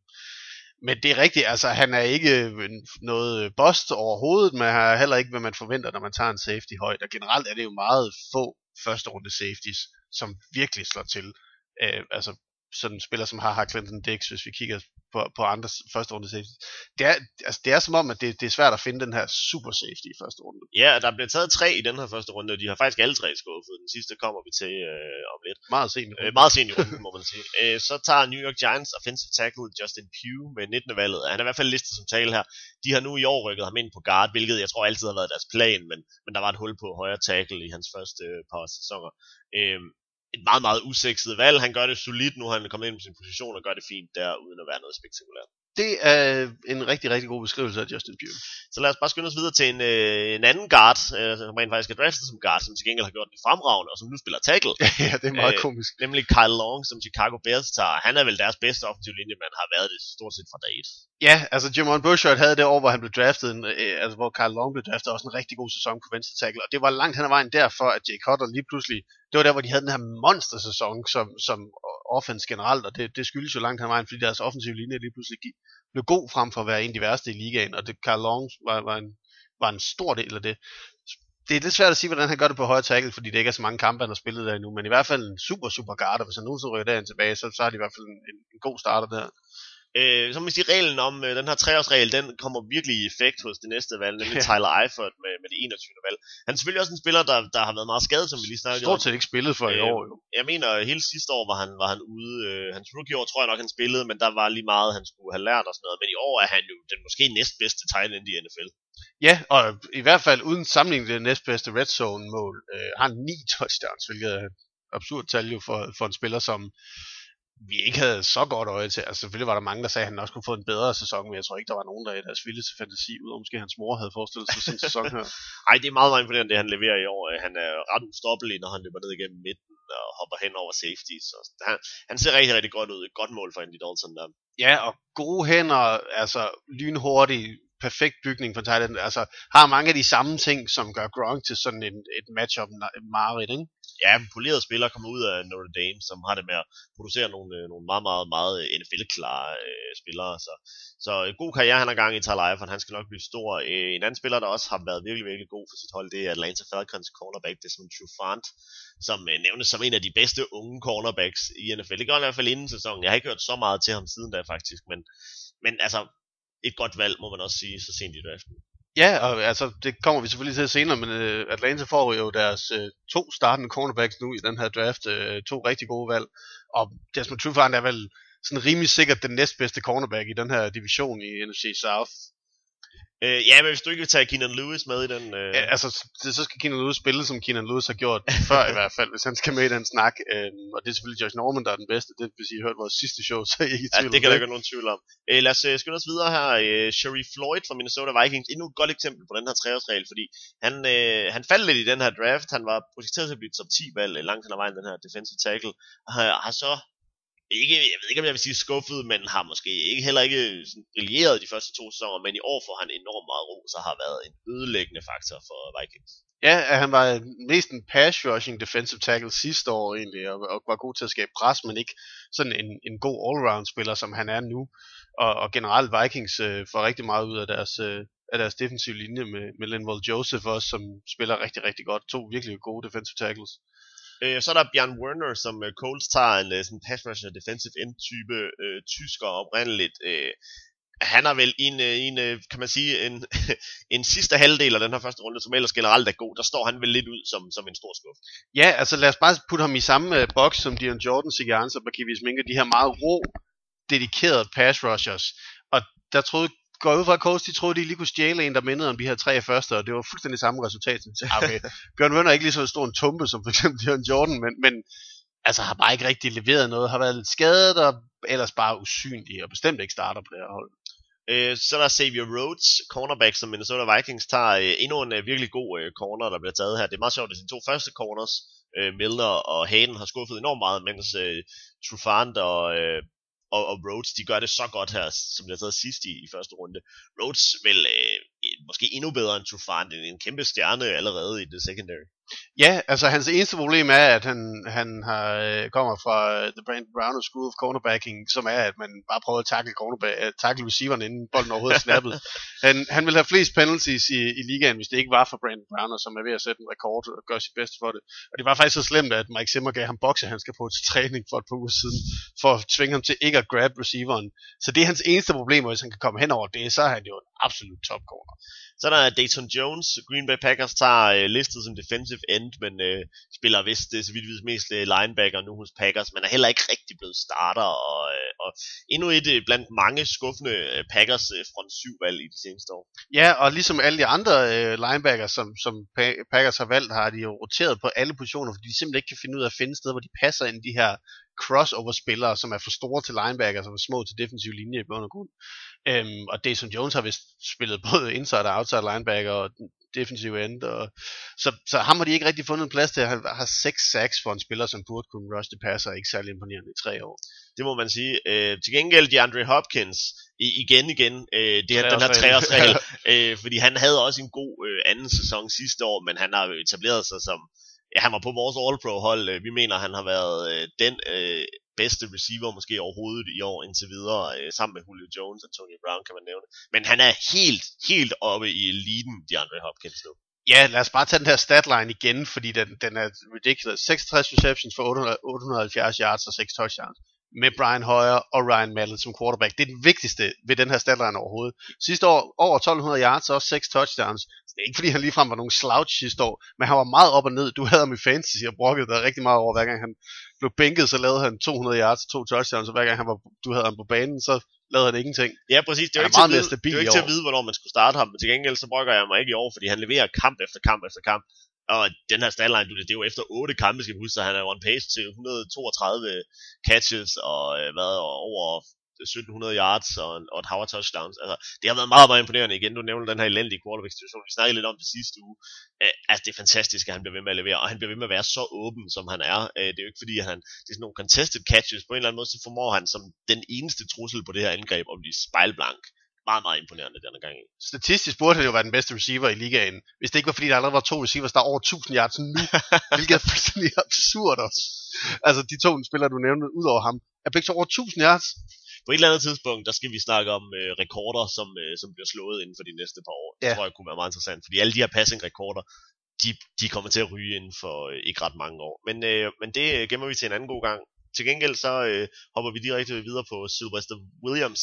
Men det er rigtigt, altså han er ikke en- noget bust overhovedet, men har heller ikke, hvad man forventer, når man tager en safety højt. Og generelt er det jo meget få første runde safeties, som virkelig slår til. Øh, altså sådan en spiller som har, har Clinton Dix, hvis vi kigger på, på andre første runde safety. Det er, altså, det er som om, at det, det er svært at finde den her super safety i første runde. Ja, der bliver taget tre i den her første runde, og de har faktisk alle tre skuffet. Den sidste kommer vi til øh, om lidt. Meget sent. Øh, meget sent i runden, må man sige. Øh, så tager New York Giants offensive tackle Justin Pugh med 19. valget. Han er i hvert fald listet som tale her. De har nu i år rykket ham ind på guard, hvilket jeg tror altid har været deres plan, men, men der var et hul på højre tackle i hans første øh, par sæsoner. Øh, et meget, meget usekset valg. Han gør det solidt nu, han er kommet ind på sin position og gør det fint der, uden at være noget spektakulært. Det er en rigtig, rigtig god beskrivelse af Justin Pugh. Så lad os bare skynde os videre til en, øh, en anden guard, øh, som rent faktisk er draftet som guard, som til gengæld har gjort det fremragende, og som nu spiller tackle, ja, det er meget Øh, komisk. nemlig Kyle Long, som Chicago Bears tager. Han er vel deres bedste offensive linje, man har været det stort set fra dag 1. Ja, altså Jamon Bushard havde det år, hvor han blev draftet, øh, altså hvor Kyle Long blev draftet, også en rigtig god sæson på venstre tackle, og det var langt hen ad vejen derfor, at Jake Cutter lige pludselig, det var der, hvor de havde den her monster-sæson som, som offense generelt, og det, det skyldes jo langt hen vejen, fordi deres offensive linje lige pludselig gik, blev god frem for at være en af de værste i ligaen, og det Carl Long var, var, en, var en stor del af det. Det er lidt svært at sige, hvordan han gør det på højre tackle, fordi det ikke er så mange kampe, han har spillet der endnu, men i hvert fald en super, super guard, og hvis han nogensinde ryger derind tilbage, så, så har de i hvert fald en, en, en god starter der. Øh, så må man sige, reglen om øh, den her treårsregel, den kommer virkelig i effekt hos det næste valg, nemlig Ja. Tyler Eifert med, med det 21. valg. Han er selvfølgelig også en spiller, der, der har været meget skadet, som vi lige snakkede om. Stort set ikke spillet for i Øh, år, jo. Jeg mener, hele sidste år var han, var han ude. Øh, hans rookie-år tror jeg nok, han spillede, men der var lige meget, han skulle have lært og sådan noget. Men i år er han jo den måske næstbedste tight end i NFL. Ja, og i hvert fald uden sammenligning det næstbedste red zone mål, øh, har han ni touchdowns, hvilket er absurd tal jo for, for en spiller, som vi ikke havde så godt øje til. Altså selvfølgelig var der mange, der sagde, at han også kunne få en bedre sæson, men jeg tror ikke, der var nogen, der i deres vildeste fantasi, udover måske hans mor havde forestillet sig sådan en sæson her. Ej, det er meget, meget imponerende, det han leverer i år. Han er ret ustoppelig, når han løber ned igennem midten og hopper hen over safety. Så han, han ser rigtig, rigtig godt ud. Et godt mål for Andy Dalton der. Ja, og gode hænder, altså lynhurtig, perfekt bygning for end, altså har mange af de samme ting, som gør Gronk til sådan en, et matchup mareridt, ikke? Ja, en poleret spiller kommer ud af Notre Dame, som har det med at producere nogle, øh, nogle meget, meget, meget øh, NFL-klare øh, spillere. Så, så en god karriere, han har gang i Tyler Eifert. Han skal nok blive stor. En anden spiller, der også har været virkelig, virkelig god for sit hold, det er Atlanta Falcons cornerback, Desmond som Trufant, som øh, nævnes som en af de bedste unge cornerbacks i NFL. Det gør han i hvert fald inden sæsonen. Jeg har ikke hørt så meget til ham siden da, faktisk. Men, men altså, et godt valg, må man også sige, så sent i draften. Ja, og altså, det kommer vi selvfølgelig til senere, men uh, Atlanta får jo deres uh, to startende cornerbacks nu i den her draft. Uh, to rigtig gode valg. Og Desmond Trufant er vel sådan rimelig sikkert den næstbedste cornerback i den her division i NFC South. Øh, ja, men hvis du ikke vil tage Keenan Lewis med i den... Øh... Ja, altså, det, så skal Keenan Lewis spille, som Keenan Lewis har gjort før i hvert fald, hvis han skal med i den snak. Øhm, og det er selvfølgelig Josh Norman, der er den bedste. Det vil sige, I hørte vores sidste show, så er I ikke i Ja, tvivl det om kan der ikke være nogen tvivl om. Øh, lad os øh, skynde os videre her. Øh, Sherry Floyd fra Minnesota Vikings, endnu et godt eksempel på den her treårsregel, fordi han, øh, han faldt lidt i den her draft. Han var projekteret til at blive top 10 valg øh, langt hen ad vejen, den her defensive tackle. Og har, har så ikke, jeg ved ikke, om jeg vil sige skuffet, men har måske ikke, heller ikke sådan brilleret de første to sæsoner, men i år får han enormt meget ro, så har været en ødelæggende faktor for Vikings. Ja, at han var mest en pass rushing defensive tackle sidste år egentlig, og, og var god til at skabe pres, men ikke sådan en, en god all-round spiller, som han er nu. Og, og generelt Vikings øh, får rigtig meget ud af deres, øh, af deres defensive linje med, med Linval Joseph også, som spiller rigtig, rigtig godt. To virkelig gode defensive tackles. Øh, så er der Bjørn Werner, som øh, Coles tager en øh, sådan pass rusher defensive end type øh, tysker oprindeligt. Øh, han er vel en, øh, en øh, kan man sige, en, en sidste halvdel af den her første runde, som ellers generelt er god, der står han vel lidt ud som, som en stor skuff. Ja, altså lad os bare putte ham i samme øh, boks som Dion Jordan, Sigurds og Bakivis Minke, de her meget rå, dedikerede pass rushers. Og der troede går ud fra, at coach, de troede, de lige kunne stjæle en, der mindede om de her tre første, og det var fuldstændig samme resultat. Okay, Bjørn Werner er ikke lige så stor en tumpe som for eksempel Dion Jordan, men, men altså har bare ikke rigtig leveret noget, har været lidt skadet, og ellers bare usynlig, og bestemt ikke starter på det her hold. Øh, så er der Xavier Rhodes, cornerback, som Minnesota Vikings tager øh, endnu en øh, virkelig god øh, corner, der bliver taget her. Det er meget sjovt, at de to første corners, øh, Milner og Hayden, har skuffet enormt meget, mens øh, Trufant og, øh, og, og Rhodes, de gør det så godt her, som jeg har sidst i, i første runde. Rhodes vil øh, måske endnu bedre end Trufant, en, en kæmpe stjerne allerede i det secondary. Ja, altså hans eneste problem er, at han, han har, øh, kommer fra øh, The Brandon Brown School of Cornerbacking, som er, at man bare prøver at tackle, cornerback, uh, tackle receiveren, inden bolden overhovedet er snappet. han, han vil have flest penalties i, i ligaen, hvis det ikke var for Brandon Browner, som er ved at sætte en rekord og gøre sit bedste for det. Og det var faktisk så slemt, at Mike Zimmer gav ham boksehandsker på til træning for et par uger siden, for at tvinge ham til ikke at grab receiveren. Så det er hans eneste problem, og hvis han kan komme hen over det, så er han jo en absolut top så der er Dayton Jones, Green Bay Packers tager øh, listet som defensive end, men øh, spiller vist det så vidt vidt mest øh, linebacker nu hos Packers, men er heller ikke rigtig blevet starter, og, øh, og endnu et øh, blandt mange skuffende øh, Packers øh, front 7 valg i de seneste år. Ja, og ligesom alle de andre øh, linebacker, som, som Packers har valgt, har de jo roteret på alle positioner, fordi de simpelthen ikke kan finde ud af at finde steder, hvor de passer ind i de her crossover-spillere, som er for store til linebackers og for små til defensiv linje i bund og grund. Øhm, og Jason Jones har vist spillet både inside og outside linebacker og defensive end. Og, så, så ham har de ikke rigtig fundet en plads til. Han har seks sacks for en spiller, som burde kunne rush det passer, ikke særlig imponerende i tre år. Det må man sige. Øh, til gengæld de Andre Hopkins, igen igen, øh, det her, den her Treårsregel. øh, fordi han havde også en god øh, anden sæson sidste år, men han har jo etableret sig som, han var på vores All-Pro hold, øh, vi mener, han har været øh, den øh, bedste receiver måske overhovedet i år indtil videre, øh, sammen med Julio Jones og Tony Brown, kan man nævne. Men han er helt, helt oppe i eliten, de Andre Hopkins nu. Ja, lad os bare tage den her statline igen, fordi den, den er ridiculous. 66 receptions for 800, 870 yards og 6 touchdowns. med Brian Hoyer og Ryan Mallett som quarterback. Det er den vigtigste ved den her statline overhovedet. Sidste år over 1200 yards og 6 touchdowns. Det er ikke fordi han ligefrem var nogen slouch sidste år, men han var meget op og ned. Du havde ham i fantasy og brokkede dig rigtig meget over, hver gang han blev bænket, så lavede han 200 yards to touchdowns, og hver gang han var, du havde ham på banen, så lavede han ingenting. Ja, præcis. Det er ikke, til, at vide, det er ikke til at vide, hvornår man skulle starte ham, men til gengæld så brokker jeg mig ikke i år, fordi han leverer kamp efter kamp efter kamp. Og den her statline, du, det er jo efter 8 kampe, skal vi huske, så han er on pace til 132 catches og øh, hvad, og over 1700 yards og, og et hav touchdowns. Altså, det har været meget, meget imponerende igen. Du nævner den her elendige quarterback-situation. Vi snakkede lidt om det sidste uge. Øh, altså, det er fantastisk, at han bliver ved med at levere, og han bliver ved med at være så åben, som han er. Øh, det er jo ikke fordi, at han, det er sådan nogle contested catches. På en eller anden måde, så formår han som den eneste trussel på det her angreb at blive spejlblank meget, meget imponerende denne gang. Statistisk burde han jo være den bedste receiver i ligaen, hvis det ikke var fordi, der allerede var to receivers, der er over 1000 yards nu, hvilket er fuldstændig absurd også. Altså, de to spillere, du nævnte, ud over ham, er begge over 1000 yards. På et eller andet tidspunkt, der skal vi snakke om øh, rekorder, som, øh, som bliver slået inden for de næste par år. Ja. Det tror jeg kunne være meget interessant, fordi alle de her passing-rekorder, de, de kommer til at ryge inden for øh, ikke ret mange år. Men, øh, men det gemmer vi til en anden god gang. Til gengæld så øh, hopper vi direkte videre på Sylvester Williams,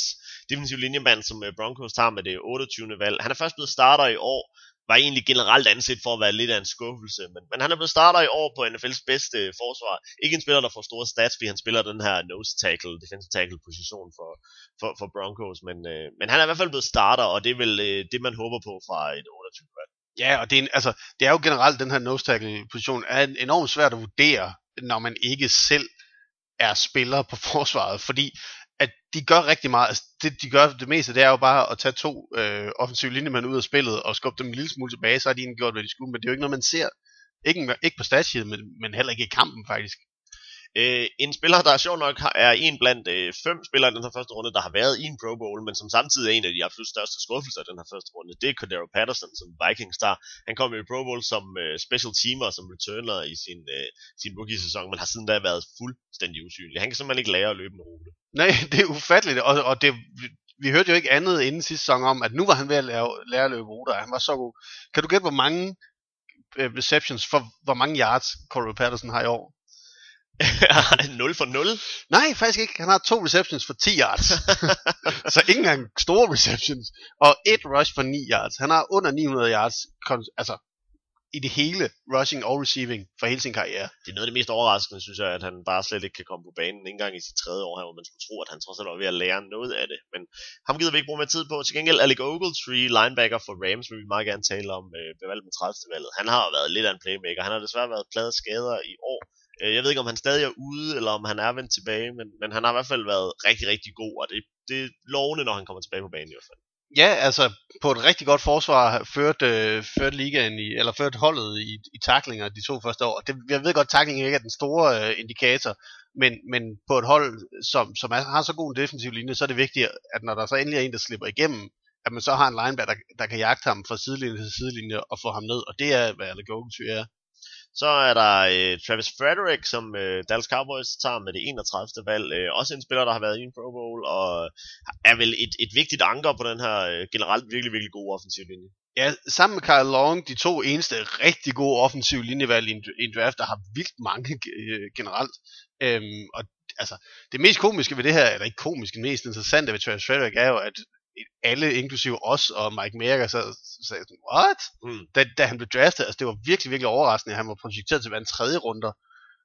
defensiv linjemand, som øh, Broncos tager med det 28. valg. Han er først blevet starter i år, var egentlig generelt anset for at være lidt af en skuffelse, men, men han er blevet starter i år på NFL's bedste forsvar. Ikke en spiller, der får store stats, fordi han spiller den her nose tackle, defensive tackle position for, for, for Broncos, men, øh, men han er i hvert fald blevet starter, og det er vel øh, det, man håber på fra et 28. valg. Ja, og det er, en, altså, det er jo generelt, den her nose tackle position er enormt svært at vurdere, når man ikke selv er spillere på forsvaret, fordi at de gør rigtig meget. Altså det, de gør det meste, det er jo bare at tage to øh, offensive linjemænd ud af spillet og skubbe dem en lille smule tilbage, så har de egentlig gjort, hvad de skulle. Men det er jo ikke noget, man ser. Ikke, ikke på statshedet, men, men heller ikke i kampen faktisk. Øh, en spiller, der er sjov nok er en blandt øh, fem spillere i den her første runde, der har været i en Pro Bowl, men som samtidig er en af de absolut største skuffelser i den her første runde. Det er Cordero Patterson som Vikings star. Han kom i Pro Bowl som øh, special teamer, som returner i sin, øh, sin rookie-sæson, men har siden da været fuldstændig usynlig. Han kan simpelthen ikke lære at løbe en rute. Nej, det er ufatteligt, og, og det, vi hørte jo ikke andet inden sidste sæson om, at nu var han ved at lære, lære at løbe ruter. Han var så god. Kan du gætte, hvor mange øh, receptions for hvor mange yards Corey Patterson har i år? 0 for 0? Nej, faktisk ikke. Han har to receptions for 10 yards. så ikke engang store receptions. Og et rush for 9 yards. Han har under 900 yards, altså i det hele, rushing og receiving, for hele sin karriere. Det er noget af det mest overraskende, synes jeg, at han bare slet ikke kan komme på banen, ikke engang i sit tredje år her, hvor man skulle tro, at han trods alt var ved at lære noget af det. Men ham gider vi ikke bruge mere tid på. Til gengæld Alec Ogletree, linebacker for Rams, vil vi meget gerne tale om øh, bevalgt med 30. valget. Han har været lidt af en playmaker. Han har desværre været pladet skader i år, Øh, jeg ved ikke, om han stadig er ude, eller om han er vendt tilbage, men, men han har i hvert fald været rigtig, rigtig god, og det, det er lovende, når han kommer tilbage på banen i hvert fald. Ja, altså på et rigtig godt forsvar førte, øh, ligaen i, eller førte holdet i, i taklinger de to første år. Det, jeg ved godt, at tackling ikke er den store øh, indikator, men, men på et hold, som, som er, har så god en defensiv linje, så er det vigtigt, at når der så endelig er en, der slipper igennem, at man så har en linebacker, der, der kan jagte ham fra sidelinje til sidelinje og få ham ned, og det er, hvad Alec Ogletree er. Så er der øh, Travis Frederick, som øh, Dallas Cowboys tager med det 31. valg. Øh, også en spiller, der har været i en Pro Bowl, og er vel et, et vigtigt anker på den her øh, generelt virkelig, virkelig gode offensiv linje. Ja, sammen med Kyle Long, de to eneste rigtig gode offensive linjevalg i en, i en draft, der har vildt mange øh, generelt. Øhm, og altså, det mest komiske ved det her, eller ikke komiske, det mest interessante ved Travis Frederick er jo, at alle, inklusive os og Mike Merger, så sagde sådan, what? Mm. Da, da han blev draftet, altså det var virkelig, virkelig overraskende, at han var projekteret til at være en tredje runder,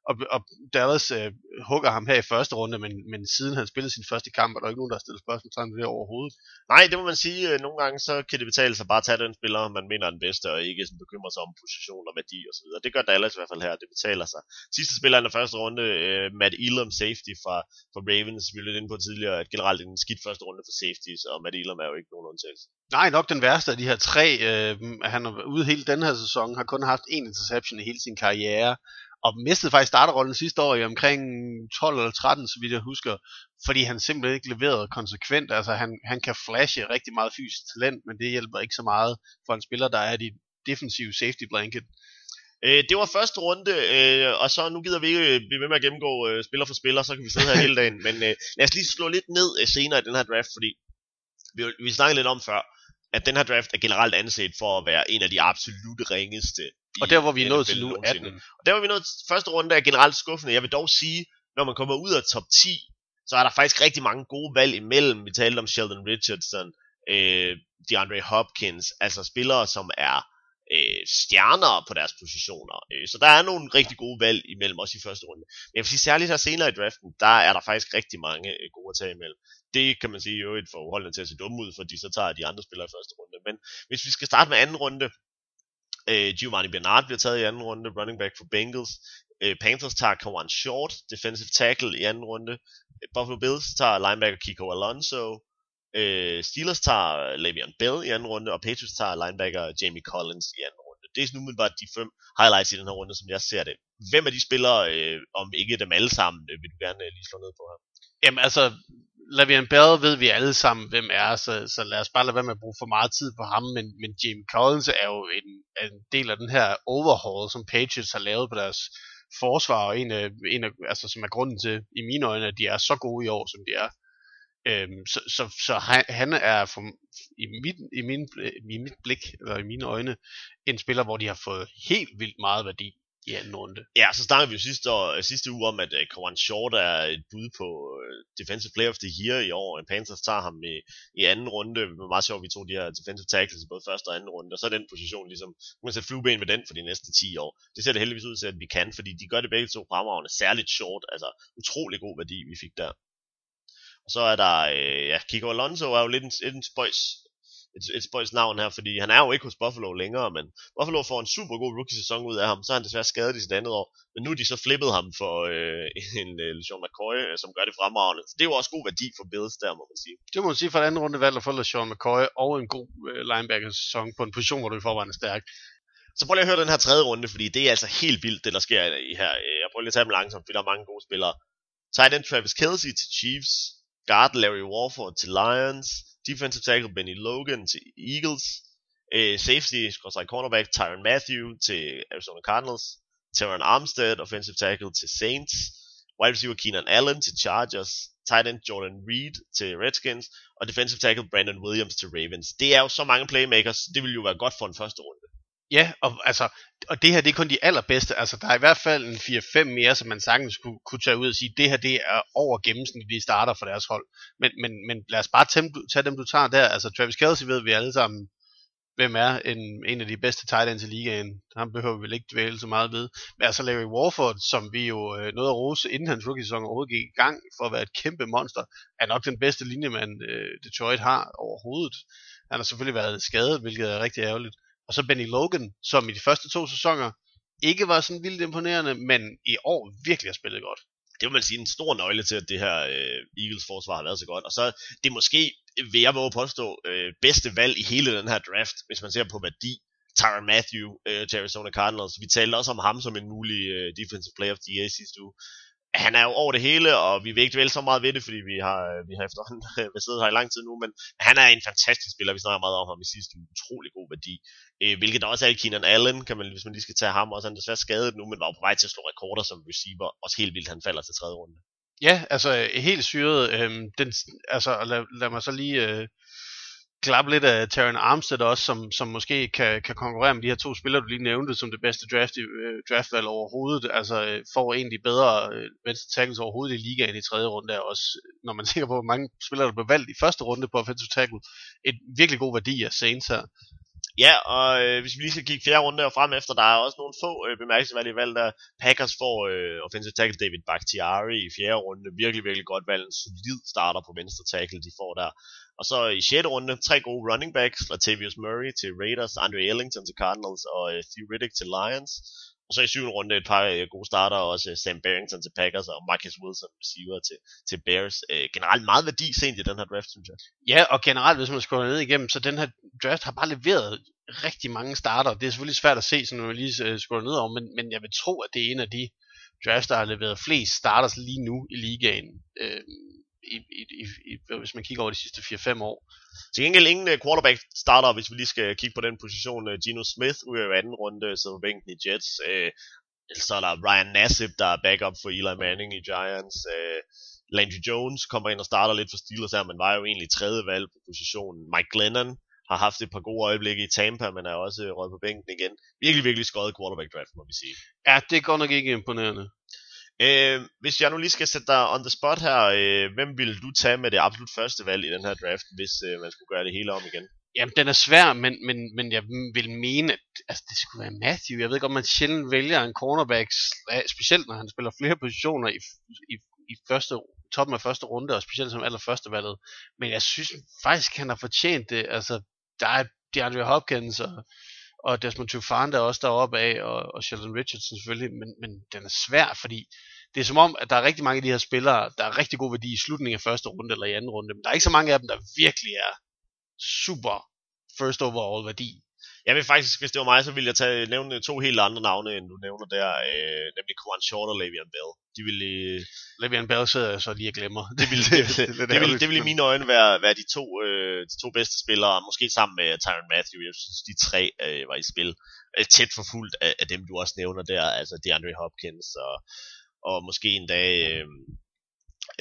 og, og Dallas øh, hugger ham her i første runde, men, men siden han spillede sin første kamp, er der ikke nogen, der har stillet spørgsmål til det overhovedet. Nej, det må man sige. Øh, nogle gange så kan det betale sig bare at tage den spiller, man mener er den bedste, og ikke sådan bekymre sig om position og værdi osv. Det gør Dallas i hvert fald her, det betaler sig. Sidste spiller i den første runde, øh, Matt Elam, safety fra, fra Ravens, vi lidt inde på tidligere, at generelt en skidt første runde for safeties, og Matt Elam er jo ikke nogen undtagelse. Nej, nok den værste af de her tre. Øh, han har ude hele den her sæson, har kun haft en interception i hele sin karriere, og mistede faktisk starterrollen sidste år i omkring 12 eller 13, så vidt jeg husker, fordi han simpelthen ikke leverede konsekvent. Altså han, han kan flashe rigtig meget fysisk talent, men det hjælper ikke så meget for en spiller, der er de defensive safety blanket. Øh, det var første runde, øh, og så nu gider vi ikke øh, blive ved med at gennemgå øh, spiller for spiller, så kan vi sidde her hele dagen. Men øh, lad os lige slå lidt ned øh, senere i den her draft, fordi vi, vi snakkede lidt om før, at den her draft er generelt anset for at være en af de absolut ringeste og der hvor vi er nået til nu 18. Og der hvor vi er nået til første runde er generelt skuffende. Jeg vil dog sige, når man kommer ud af top 10, så er der faktisk rigtig mange gode valg imellem. Vi talte om Sheldon Richardson, øh, DeAndre Hopkins, altså spillere, som er øh, stjerner på deres positioner. Øh, så der er nogle rigtig gode valg imellem, også i første runde. Men jeg vil sige, særligt her senere i draften, der er der faktisk rigtig mange øh, gode at tage imellem. Det kan man sige jo et forholdende til at se dumme ud, fordi så tager de andre spillere i første runde. Men hvis vi skal starte med anden runde, øh, Giovanni Bernard bliver taget i anden runde, running back for Bengals. Øh, Panthers tager Kawan Short, defensive tackle i anden runde. Øh, Buffalo Bills tager linebacker Kiko Alonso. Øh, Steelers tager Le'Veon Bell i anden runde, og Patriots tager linebacker Jamie Collins i anden runde. Det er sådan umiddelbart de fem highlights i den her runde, som jeg ser det. Hvem af de spillere, øh, om ikke dem alle sammen, øh, vil du gerne øh, lige slå ned på her? Jamen altså, Le'Veon Bell ved vi alle sammen, hvem er, så, så lad os bare lade være med at bruge for meget tid på ham, men, men Jim Collins er jo en, en del af den her overhaul, som Patriots har lavet på deres forsvar, og en af, en af, altså, som er grunden til, i mine øjne, at de er så gode i år, som de er. Øhm, så, så, så han, han er for, i, mit, i, min, i mit blik, eller i mine øjne, en spiller, hvor de har fået helt vildt meget værdi i anden runde. Ja, så snakkede vi jo sidste, år, øh, sidste uge om, at uh, Kawan Short er et bud på uh, Defensive Player of the Year i år. og Panthers tager ham i, i anden runde. Det var meget sjovt, at vi tog de her defensive tackles i både første og anden runde. Og så er den position ligesom, man kan sætte flueben ved den for de næste 10 år. Det ser det heldigvis ud til, at vi kan, fordi de gør det begge to fremragende. Særligt Short, altså utrolig god værdi, vi fik der. Og så er der, øh, ja, Kiko Alonso er jo lidt en, en spøjs, et, et spøjs navn her, fordi han er jo ikke hos Buffalo længere, men Buffalo får en super god rookie-sæson ud af ham, så er han desværre skadet i sit andet år, men nu er de så flippet ham for øh, en øh, LeSean McCoy, øh, som gør det fremragende. Så det er jo også god værdi for Bills der, må man sige. Det må man sige for et andet runde valg at få LeSean McCoy og en god øh, linebacker-sæson på en position, hvor du i forvejen er stærk. Så prøv lige at høre den her tredje runde, fordi det er altså helt vildt, det der sker i her. Jeg prøver lige at tage dem langsomt, fordi der er mange gode spillere. Tight end Travis Kelsey til Chiefs, guard Larry Warford til Lions, defensive tackle Benny Logan til Eagles, uh, safety, cornerback Tyron Matthew til Arizona Cardinals, Teron Armstead, offensive tackle til Saints, wide receiver Keenan Allen til Chargers, tight end Jordan Reed til Redskins, og defensive tackle Brandon Williams til Ravens. Det er jo så mange playmakers, det vil jo være godt for en første runde. Ja, og, altså, og det her det er kun de allerbedste. Altså, der er i hvert fald en 4-5 mere, som man sagtens kunne, kunne tage ud og sige, det her det er over gennemsnitlige starter for deres hold. Men, men, men lad os bare tage, tage dem, du tager der. Altså, Travis Kelsey ved vi alle sammen, hvem er en, en af de bedste tight ends i ligaen. Han behøver vi vel ikke dvæle så meget ved. Men altså Larry Warford, som vi jo øh, nåede at rose, inden hans rookie-sæson overhovedet gik i gang, for at være et kæmpe monster, er nok den bedste linjemand, øh, Detroit har overhovedet. Han har selvfølgelig været skadet, hvilket er rigtig ærgerligt. Og så Benny Logan, som i de første to sæsoner ikke var sådan vildt imponerende, men i år virkelig har spillet godt. Det må man sige en stor nøgle til, at det her øh, Eagles forsvar har været så godt. Og så det er måske, vil jeg våge påstå, øh, bedste valg i hele den her draft, hvis man ser på værdi. Tyron Matthew øh, til Arizona Cardinals. Vi talte også om ham som en mulig øh, defensive player of the year sidste uge han er jo over det hele, og vi vil ikke dvæle så meget ved det, fordi vi har, øh, vi har efterhånden siddet her i lang tid nu, men han er en fantastisk spiller, vi snakker meget om ham i sidste uge, utrolig god værdi, øh, hvilket der også er i Keenan Allen, kan man, hvis man lige skal tage ham, også han er desværre skadet nu, men var på vej til at slå rekorder som receiver, også helt vildt, han falder til tredje runde. Ja, altså helt syret, øh, den, altså lad, lad mig så lige øh, klappe lidt af Taron Armstead også, som, som måske kan, kan konkurrere med de her to spillere, du lige nævnte, som det bedste draft, øh, draftvalg overhovedet. Altså øh, får egentlig bedre øh, venstre tackles overhovedet i ligaen i tredje runde, også når man tænker på, hvor mange spillere, der blev valgt i første runde på offensive tackle. Et virkelig god værdi af Saints her. Ja, og øh, hvis vi lige skal kigge fjerde runde og frem efter, der er også nogle få øh, bemærkelsesværdige valg, der Packers får øh, offensive tackle David Bakhtiari i fjerde runde, virkelig, virkelig godt valg, en solid starter på venstre tackle, de får der. Og så i 6. runde, tre gode running backs, Latavius Murray til Raiders, Andre Ellington til Cardinals og øh, uh, Theoretic til Lions. Og så i 7. runde et par uh, gode starter, også uh, Sam Barrington til Packers og Marcus Wilson receiver til, til Bears. Uh, generelt meget værdi sent i den her draft, synes jeg. Ja, og generelt, hvis man scroller ned igennem, så den her draft har bare leveret rigtig mange starter. Det er selvfølgelig svært at se, så når man lige uh, scroller ned over, men, men jeg vil tro, at det er en af de drafts, der har leveret flest starters lige nu i ligaen. Øh, i, i, i, hvis man kigger over de sidste 4-5 år. Til gengæld ingen uh, quarterback starter, hvis vi lige skal kigge på den position. Uh, Gino Smith ud af anden runde, sidder på bænken i Jets. Uh, så er der Ryan Nassib, der er backup for Eli Manning i Giants. Uh, Landry Jones kommer ind og starter lidt for Steelers her, men var jo egentlig tredje valg på positionen. Mike Glennon har haft et par gode øjeblikke i Tampa, men er også røget på bænken igen. Virkelig, virkelig skøjet quarterback draft, må vi sige. Ja, det er godt nok ikke imponerende. Øh, hvis jeg nu lige skal sætte dig on the spot her, øh, hvem ville du tage med det absolut første valg i den her draft, hvis øh, man skulle gøre det hele om igen? Jamen, den er svær, men, men, men jeg vil mene, at altså, det skulle være Matthew. Jeg ved godt, man sjældent vælger en cornerback, specielt når han spiller flere positioner i, i, i første, toppen af første runde, og specielt som allerførste valget. Men jeg synes faktisk, han har fortjent det. Altså, der er DeAndre Hopkins og, og Desmond Tufan er også deroppe af, og, og Sheldon Richardson selvfølgelig, men, men den er svær, fordi det er som om, at der er rigtig mange af de her spillere, der er rigtig god værdi i slutningen af første runde eller i anden runde, men der er ikke så mange af dem, der virkelig er super first overall værdi. Jeg vil faktisk, hvis det var mig, så ville jeg tage, nævne to helt andre navne, end du nævner der, øh, nemlig Quan Short og Le'Veon Bell. De ville... Øh, Le'Veon Bell sidder jeg så lige og glemmer. Det ville, det, det, det, det, ville, det ville i mine øjne være, være de, to, øh, de to bedste spillere, måske sammen med Tyron Matthew. Jeg synes, de tre øh, var i spil. Øh, tæt forfulgt af, af dem, du også nævner der, altså DeAndre Hopkins og, og måske en dag... Øh,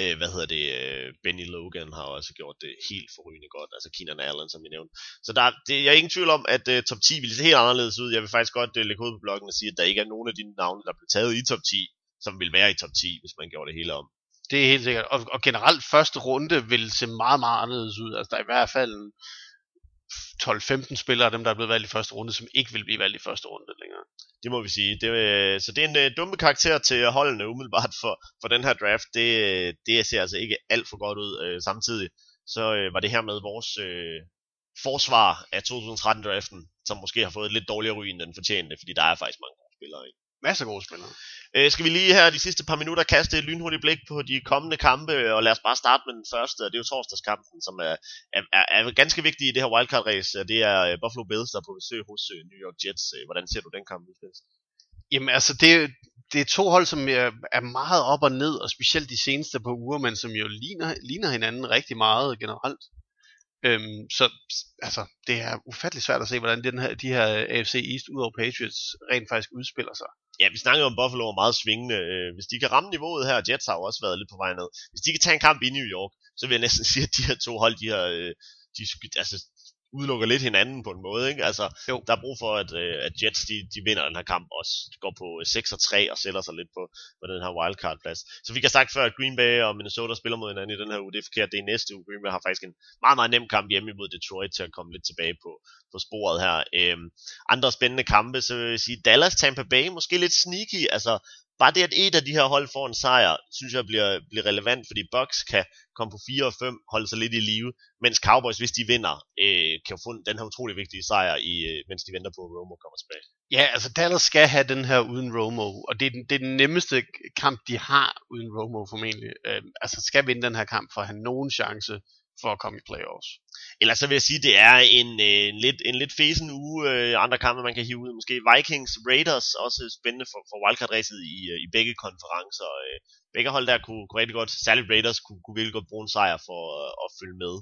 øh, hvad hedder det, øh, Benny Logan har også gjort det helt forrygende godt, altså Keenan Allen, som vi nævnte. Så der, det, jeg er ingen tvivl om, at øh, top 10 ville se helt anderledes ud. Jeg vil faktisk godt øh, lægge ud på bloggen og sige, at der ikke er nogen af de navne, der blev taget i top 10, som vil være i top 10, hvis man gjorde det hele om. Det er helt sikkert. Og, og generelt første runde vil se meget, meget anderledes ud. Altså der er i hvert fald 12-15 spillere af dem, der er blevet valgt i første runde, som ikke vil blive valgt i første runde længere. Det må vi sige. Det, øh, så det er en øh, dumme karakter til holdene umiddelbart for, for den her draft. Det, øh, det ser altså ikke alt for godt ud øh, samtidig. Så øh, var det her med vores øh, forsvar af 2013-draften, som måske har fået et lidt dårligere ry end den fortjente, fordi der er faktisk mange gode spillere Ikke? Masser af gode spillere. Øh, skal vi lige her de sidste par minutter kaste et lynhurtigt blik på de kommende kampe, og lad os bare starte med den første, og det er jo torsdagskampen, som er, er, er, er ganske vigtig i det her wildcard-race. Det er øh, Buffalo Bills, der er på besøg hos øh, New York Jets. Øh, hvordan ser du den kamp udspille Jamen altså, det, det er to hold, som er, er meget op og ned, og specielt de seneste par uger, men som jo ligner, ligner hinanden rigtig meget generelt. Øhm, så altså, det er ufattelig svært at se, hvordan den her, de her AFC East ud over Patriots rent faktisk udspiller sig. Ja, vi snakker om Buffalo er meget svingende. Øh, hvis de kan ramme niveauet her, Jets har jo også været lidt på vej ned. Hvis de kan tage en kamp i New York, så vil jeg næsten sige, at de her to hold, de har, øh, de, altså, udelukker lidt hinanden på en måde. Ikke? Altså, jo. Der er brug for, at, øh, at Jets de, de vinder den her kamp også. De går på 6 og 3 og sætter sig lidt på, på den her wildcard-plads. Så vi kan sagt før, at Green Bay og Minnesota spiller mod hinanden i den her uge. Det er forkert, det er næste uge. Green Bay har faktisk en meget, meget nem kamp hjemme imod Detroit til at komme lidt tilbage på, på sporet her. Øhm, andre spændende kampe, så vil jeg sige, Dallas, Tampa Bay, måske lidt sneaky. Altså, bare det, at et af de her hold får en sejr, synes jeg bliver, bliver relevant, fordi Bucks kan komme på 4 og 5, holde sig lidt i live, mens Cowboys, hvis de vinder, øh, kan få den her utrolig vigtige sejr, i, øh, mens de venter på, at Romo kommer tilbage. Ja, altså Dallas skal have den her uden Romo, og det er den, det er den nemmeste kamp, de har uden Romo formentlig. Øh, altså skal vinde den her kamp for at have nogen chance for at komme i playoffs. Ellers så vil jeg sige, det er en, øh, en, lidt, en lidt fesen uge. Øh, andre kampe, man kan hive ud. Måske Vikings, Raiders, også spændende for, for wildcard-ræset i, øh, i begge konferencer. Øh, begge hold der kunne, kunne rigtig godt, særligt Raiders, kunne, kunne virkelig godt bruge en sejr for øh, at følge med.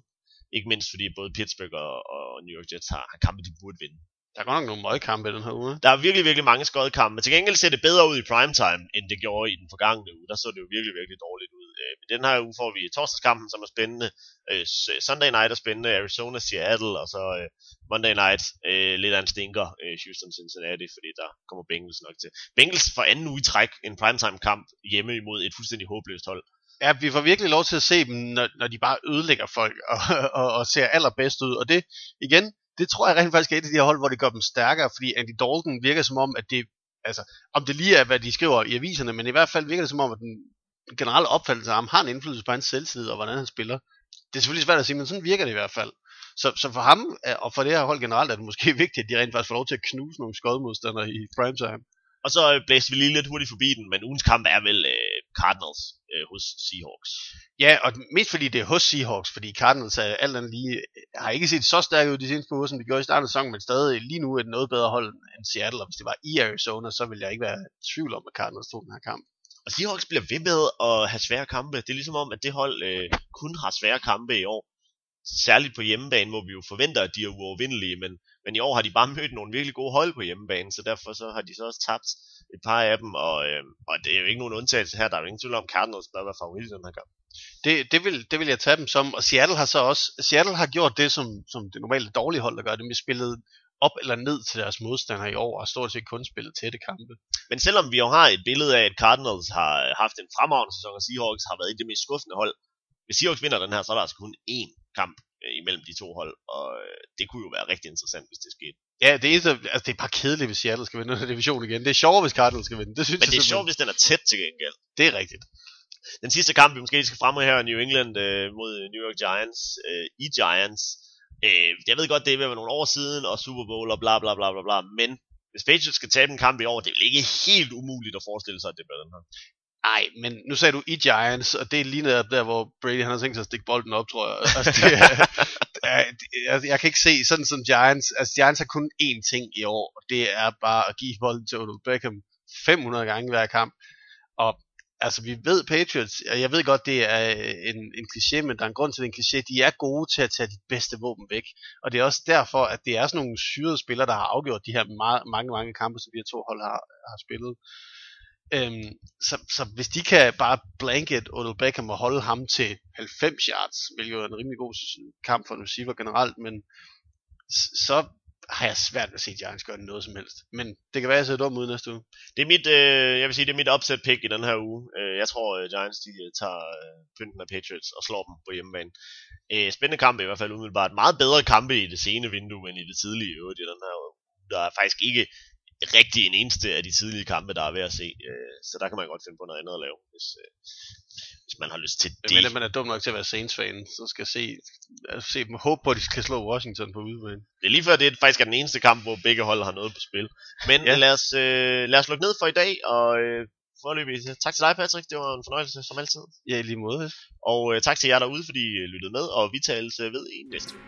Ikke mindst fordi både Pittsburgh og, og New York Jets har, har kampe, de burde vinde. Der er godt nok nogle møgkampe i den her uge. Der er virkelig, virkelig mange skodkampe. Til gengæld ser det bedre ud i primetime, end det gjorde i den forgangne uge. Der så det jo virkelig, virkelig dårligt ud. Øh, den her uge får vi torsdagskampen, som er spændende. Øh, øh, Sunday night er spændende. Arizona, Seattle, og så øh, Monday night øh, lidt af en stinker. Øh, Houston, Cincinnati, fordi der kommer Bengals nok til. Bengals for anden uge i træk en primetime kamp hjemme imod et fuldstændig håbløst hold. Ja, vi får virkelig lov til at se dem, når, når de bare ødelægger folk og, og, og ser allerbedst ud. Og det, igen, det tror jeg rent faktisk er et af de her hold, hvor det gør dem stærkere, fordi Andy Dalton virker som om, at det, altså, om det lige er, hvad de skriver i aviserne, men i hvert fald virker det som om, at den generelle opfattelse af ham har en indflydelse på hans selvtillid og hvordan han spiller. Det er selvfølgelig svært at sige, men sådan virker det i hvert fald. Så, så for ham og for det her hold generelt er det måske vigtigt, at de rent faktisk får lov til at knuse nogle skodmodstandere i primetime. Og så øh, blæste vi lige lidt hurtigt forbi den, men ugens kamp er vel øh, Cardinals øh, hos Seahawks. Ja, og mest fordi det er hos Seahawks, fordi Cardinals er alt andet lige, har ikke set så stærkt ud de seneste uger, som de gjorde i starten af sæsonen, men stadig lige nu er det noget bedre hold end Seattle, og hvis det var i Arizona, så ville jeg ikke være i tvivl om, at Cardinals tog den her kamp. Og Seahawks bliver ved med at have svære kampe. Det er ligesom om, at det hold øh, kun har svære kampe i år særligt på hjemmebane, hvor vi jo forventer, at de er uovervindelige, men, men i år har de bare mødt nogle virkelig gode hold på hjemmebane, så derfor så har de så også tabt et par af dem, og, øh, og det er jo ikke nogen undtagelse her, der er jo ingen tvivl om, Cardinals bør være favorit i den her kamp. Det, det, vil, det vil jeg tage dem som, og Seattle har så også, Seattle har gjort det, som, som det normale dårlige hold, der gør det, de spillet op eller ned til deres modstandere i år, og stort set kun spillet tætte kampe. Men selvom vi jo har et billede af, at Cardinals har haft en fremragende sæson, og Seahawks har været i det mest skuffende hold, hvis Seahawks vinder den her, så er der altså kun én kamp øh, imellem de to hold, og øh, det kunne jo være rigtig interessant, hvis det skete. Ja, det eneste, altså det er bare kedeligt, hvis Seattle skal vinde den division igen. Det er sjovere, hvis Cardinals skal vinde. Det synes Men det er jeg sjovt, hvis den er tæt til gengæld. Det er rigtigt. Den sidste kamp, vi måske skal fremme her i New England øh, mod New York Giants, øh, i Giants. Øh, jeg ved godt, det er ved nogle år siden, og Super Bowl og bla bla bla bla bla, men hvis Patriots skal tabe en kamp i år, det er ikke helt umuligt at forestille sig, at det bliver den her. Nej, men nu sagde du i Giants, og det er lige netop der, hvor Brady han har tænkt sig at stikke bolden op, tror jeg. Altså, det er, er, jeg, jeg kan ikke se sådan som Giants. Altså, Giants har kun én ting i år, og det er bare at give bolden til Odell Beckham 500 gange hver kamp. Og altså, vi ved Patriots, og jeg ved godt, det er øh, en, en kliché, men der er en grund til den kliché. De er gode til at tage de bedste våben væk. Og det er også derfor, at det er sådan nogle syrede spillere, der har afgjort de her meget, mange, mange kampe, som de her to hold har, har spillet. Øhm, så, så hvis de kan bare blanket Odell Beckham og holde ham til 90 yards, hvilket er en rimelig god kamp for en receiver generelt, men så har jeg svært ved at se Giants gøre noget som helst. Men det kan være, at jeg sidder dum ud næste uge. Det er mit, øh, jeg vil sige, det er mit upset pick i den her uge. Øh, jeg tror, uh, Giants de øh, tager øh, pynten af Patriots og slår dem på hjemmebane. Øh, spændende kamp i hvert fald umiddelbart. Meget bedre kampe i det sene vindue end i det tidlige øvrigt i den her uge. Der er faktisk ikke rigtig en eneste af de tidlige kampe, der er ved at se. Øh, så der kan man godt finde på noget andet at lave, hvis, øh, hvis man har lyst til det. Men man er dum nok til at være Saints-fan, så skal se, se dem håbe på, at de kan slå Washington på udebane. Det er lige før, det er faktisk er den eneste kamp, hvor begge hold har noget på spil. Men ja. lad, os, øh, lad os lukke ned for i dag, og øh, forløbig tak til dig, Patrick. Det var en fornøjelse som altid. Ja, i lige måde. Og øh, tak til jer derude, fordi I lyttede med, og vi tales øh, ved i næste uge.